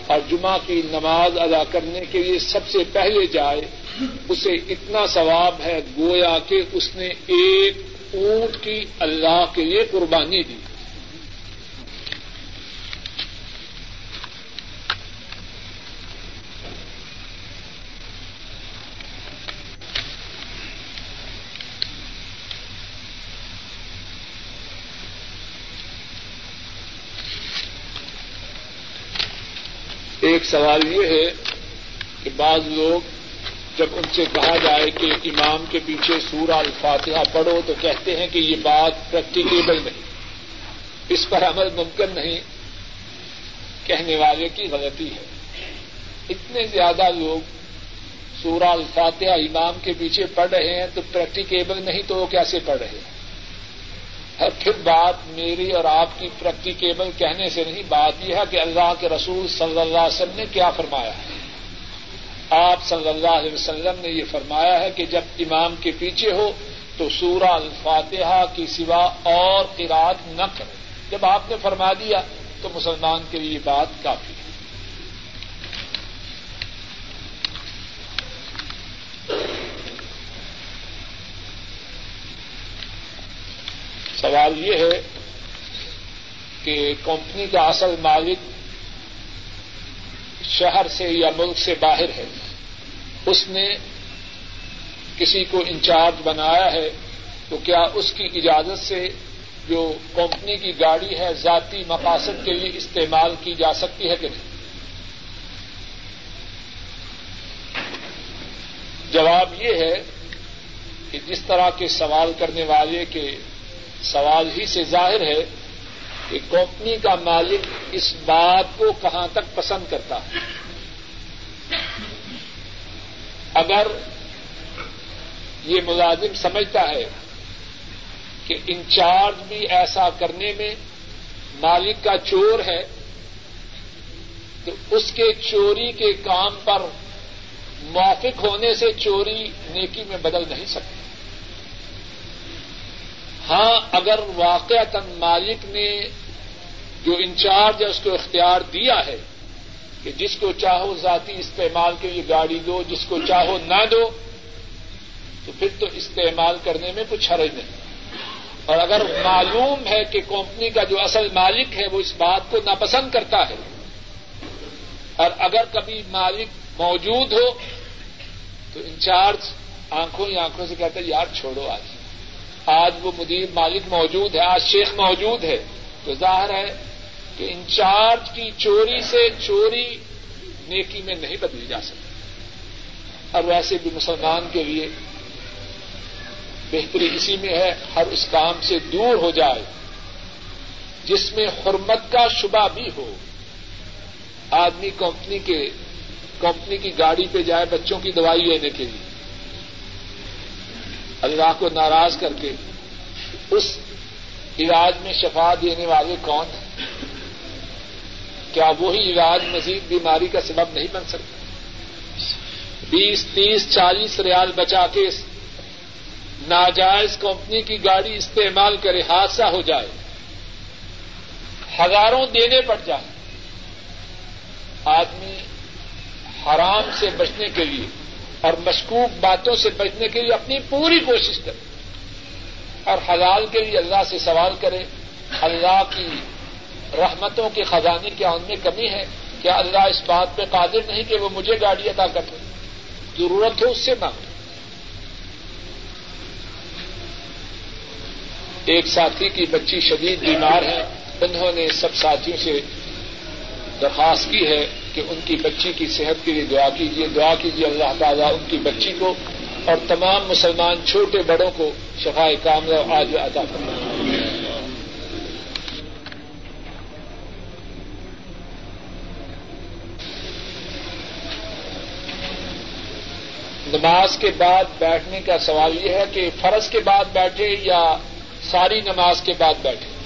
اور جمعہ کی نماز ادا کرنے کے لیے سب سے پہلے جائے، اسے اتنا ثواب ہے گویا کہ اس نے ایک اونٹ کی اللہ کے لیے قربانی دی ایک سوال یہ ہے کہ بعض لوگ جب ان سے کہا جائے کہ امام کے پیچھے سورہ الفاتحہ پڑھو تو کہتے ہیں کہ یہ بات پریکٹیکیبل نہیں۔ اس پر عمل ممکن نہیں۔ کہنے والے کی غلطی ہے۔ اتنے زیادہ لوگ سورہ الفاتحہ امام کے پیچھے پڑھ رہے ہیں تو پریکٹیکیبل نہیں تو وہ کیسے پڑھ رہے ہیں؟ پھر بات میری اور آپ کی پریکٹیکیبل کہنے سے نہیں، بات یہ ہے کہ اللہ کے رسول صلی اللہ علیہ وسلم نے کیا فرمایا ہے۔ آپ صلی اللہ علیہ وسلم نے یہ فرمایا ہے کہ جب امام کے پیچھے ہو تو سورہ الفاتحہ کی سوا اور قرآد نہ کرے جب آپ نے فرما دیا تو مسلمان کے لیے بات کافی ہے۔ سوال یہ ہے کہ کمپنی کا اصل مالک شہر سے یا ملک سے باہر ہے۔ اس نے کسی کو انچارج بنایا ہے تو کیا اس کی اجازت سے جو کمپنی کی گاڑی ہے ذاتی مقاصد کے لیے استعمال کی جا سکتی ہے کہ نہیں؟ جواب یہ ہے کہ جس طرح کے سوال کرنے والے کے سوال ہی سے ظاہر ہے کہ کمپنی کا مالک اس بات کو کہاں تک پسند کرتا ہے؟ اگر یہ ملازم سمجھتا ہے کہ انچارج بھی ایسا کرنے میں مالک کا چور ہے، تو اس کے چوری کے کام پر موافق ہونے سے چوری نیکی میں بدل نہیں سکتی ہاں اگر واقع مالک نے جو انچارج ہے، اس کو اختیار دیا ہے کہ جس کو چاہو ذاتی استعمال کے لیے گاڑی دو، جس کو چاہو نہ دو، تو پھر تو استعمال کرنے میں کچھ حرج نہیں۔ اور اگر معلوم ہے کہ کمپنی کا جو اصل مالک ہے، وہ اس بات کو ناپسند کرتا ہے۔ اور اگر کبھی مالک موجود ہو، تو انچارج آنکھوں ہی آنکھوں سے کہتا ہے، یار چھوڑو آج۔ آج وہ مدیر مالک موجود ہے، آج شیخ موجود ہے۔ تو ظاہر ہے کہ انچارج کی چوری سے چوری نیکی میں نہیں بدلی جا سکتی۔ اور ویسے بھی مسلمان کے لیے بہتری اسی میں ہے، ہر اس کام سے دور ہو جائے، جس میں حرمت کا شبہ بھی ہو۔ آدمی کمپنی کے، کمپنی کی گاڑی پہ جائے بچوں کی دوائی لینے کے لیے۔ اللہ کو ناراض کر کے اس علاج میں شفا دینے والے کون ہیں؟ کیا وہی علاج مزید بیماری کا سبب نہیں بن سکتا؟ بیس، تیس، چالیس ریال بچا کے ناجائز کمپنی کی گاڑی استعمال کرے، حادثہ ہو جائے، ہزاروں دینے پڑ جائے آدمی حرام سے بچنے کے لیے اور مشکوک باتوں سے بچنے کے لیے اپنی پوری کوشش کرے اور حلال کے لیے اللہ سے سوال کرے۔ اللہ کی رحمتوں کے خزانے کیا ان میں کمی ہے؟ کیا اللہ اس بات پہ قادر نہیں کہ وہ مجھے گاڑی ادا کر دے ضرورت ہو اس سے مانگے۔ ایک ساتھی کی بچی شدید بیمار ہے۔ انہوں نے سب ساتھیوں سے درخواست کی ہے کہ ان کی بچی کی صحت کے لیے دعا کیجیے دعا کیجیے اللہ تعالیٰ ان کی بچی کو اور تمام مسلمان چھوٹے بڑوں کو شفا کام آج ادا کرنا نماز کے بعد بیٹھنے کا سوال یہ ہے کہ فرض کے بعد بیٹھے یا ساری نماز کے بعد بیٹھے؟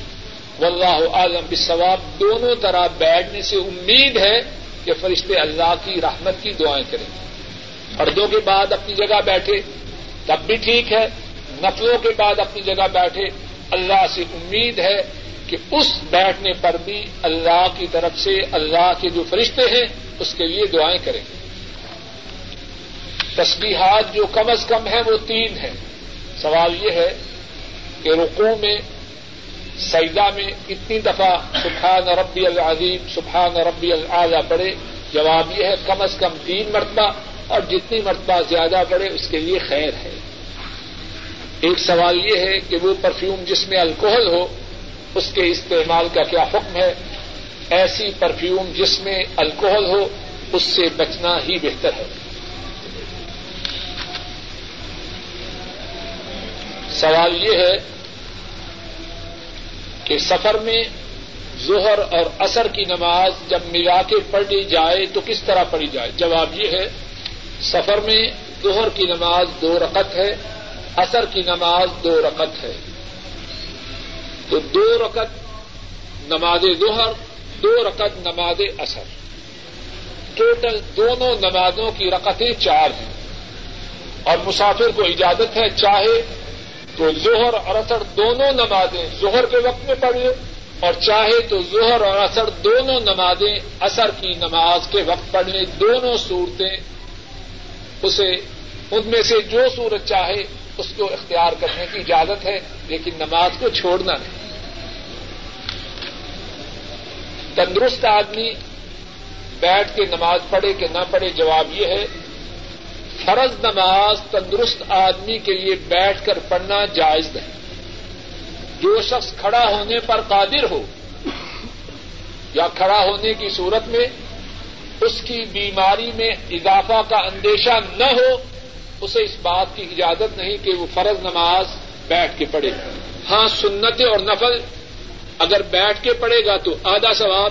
واللہ عالم بثواب دونوں طرح بیٹھنے سے امید ہے کہ فرشتے اللہ کی رحمت کی دعائیں کریں۔ پردوں کے بعد اپنی جگہ بیٹھے، تب بھی ٹھیک ہے۔ نفلوں کے بعد اپنی جگہ بیٹھے، اللہ سے امید ہے کہ اس بیٹھنے پر بھی اللہ کی طرف سے اللہ کے جو فرشتے ہیں، اس کے لیے دعائیں کریں۔ تسبیحات جو کم از کم ہیں، وہ تین ہیں۔ سوال یہ ہے کہ رقو میں سیدا میں کتنی دفعہ سبحان ربی العظیم، سبحان ربی العلیٰ پڑھے، جواب یہ ہے کم از کم تین مرتبہ اور جتنی مرتبہ زیادہ پڑے اس کے لیے خیر ہے۔ ایک سوال یہ ہے کہ وہ پرفیوم جس میں الکوہل ہو، اس کے استعمال کا کیا حکم ہے؟ ایسی پرفیوم جس میں الکوہل ہو، اس سے بچنا ہی بہتر ہے۔ سوال یہ ہے کہ سفر میں ظہر اور اثر کی نماز جب ملا کے پڑھی جائے تو کس طرح پڑھی جائے؟ جواب یہ ہے، سفر میں دوہر کی نماز دو رقط ہے اثر کی نماز دو رقط ہے۔ تو دو رقط نماز دوہر دو رقط نماز اثر ٹوٹل دونوں نمازوں کی رقطیں چار ہیں۔ اور مسافر کو اجازت ہے، چاہے تو ظہر اور اثر دونوں نمازیں ظہر کے وقت میں پڑھے اور چاہے تو ظہر اور اثر دونوں نمازیں اثر کی نماز کے وقت پڑھنے دونوں صورتیں اسے، ان میں سے جو صورت چاہے اس کو اختیار کرنے کی اجازت ہے، لیکن نماز کو چھوڑنا نہیں۔ تندرست آدمی بیٹھ کے نماز پڑھے کہ نہ پڑھے جواب یہ ہے فرض نماز تندرست آدمی کے لیے بیٹھ کر پڑھنا جائز نہیں۔ جو شخص کھڑا ہونے پر قادر ہو یا کھڑا ہونے کی صورت میں اس کی بیماری میں اضافہ کا اندیشہ نہ ہو، اسے اس بات کی اجازت نہیں کہ وہ فرض نماز بیٹھ کے پڑھے۔ ہاں سنت اور نفل اگر بیٹھ کے پڑھے گا تو آدھا ثواب،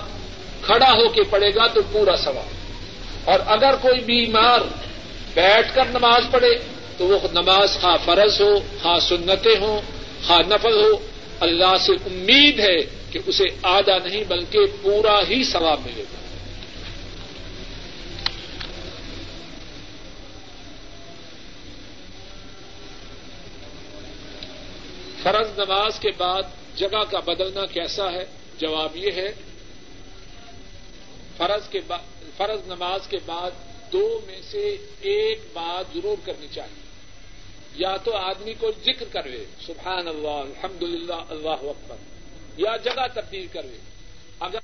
کھڑا ہو کے پڑھے گا تو پورا ثواب۔ اور اگر کوئی بیمار بیٹھ کر نماز پڑھے تو وہ نماز خواہ فرض ہو، خواہ سنتیں ہوں، خواہ نفل ہو، اللہ سے امید ہے کہ اسے آدھا نہیں بلکہ پورا ہی ثواب ملے گا۔ فرض نماز کے بعد جگہ کا بدلنا کیسا ہے؟ جواب یہ ہے، فرض کے فرض نماز کے بعد دو میں سے ایک بات ضرور کرنی چاہیے۔ یا تو آدمی کو ذکر کروے سبحان اللہ الحمد للہ اللہ اکبر، یا جگہ تبدیل کروے اگر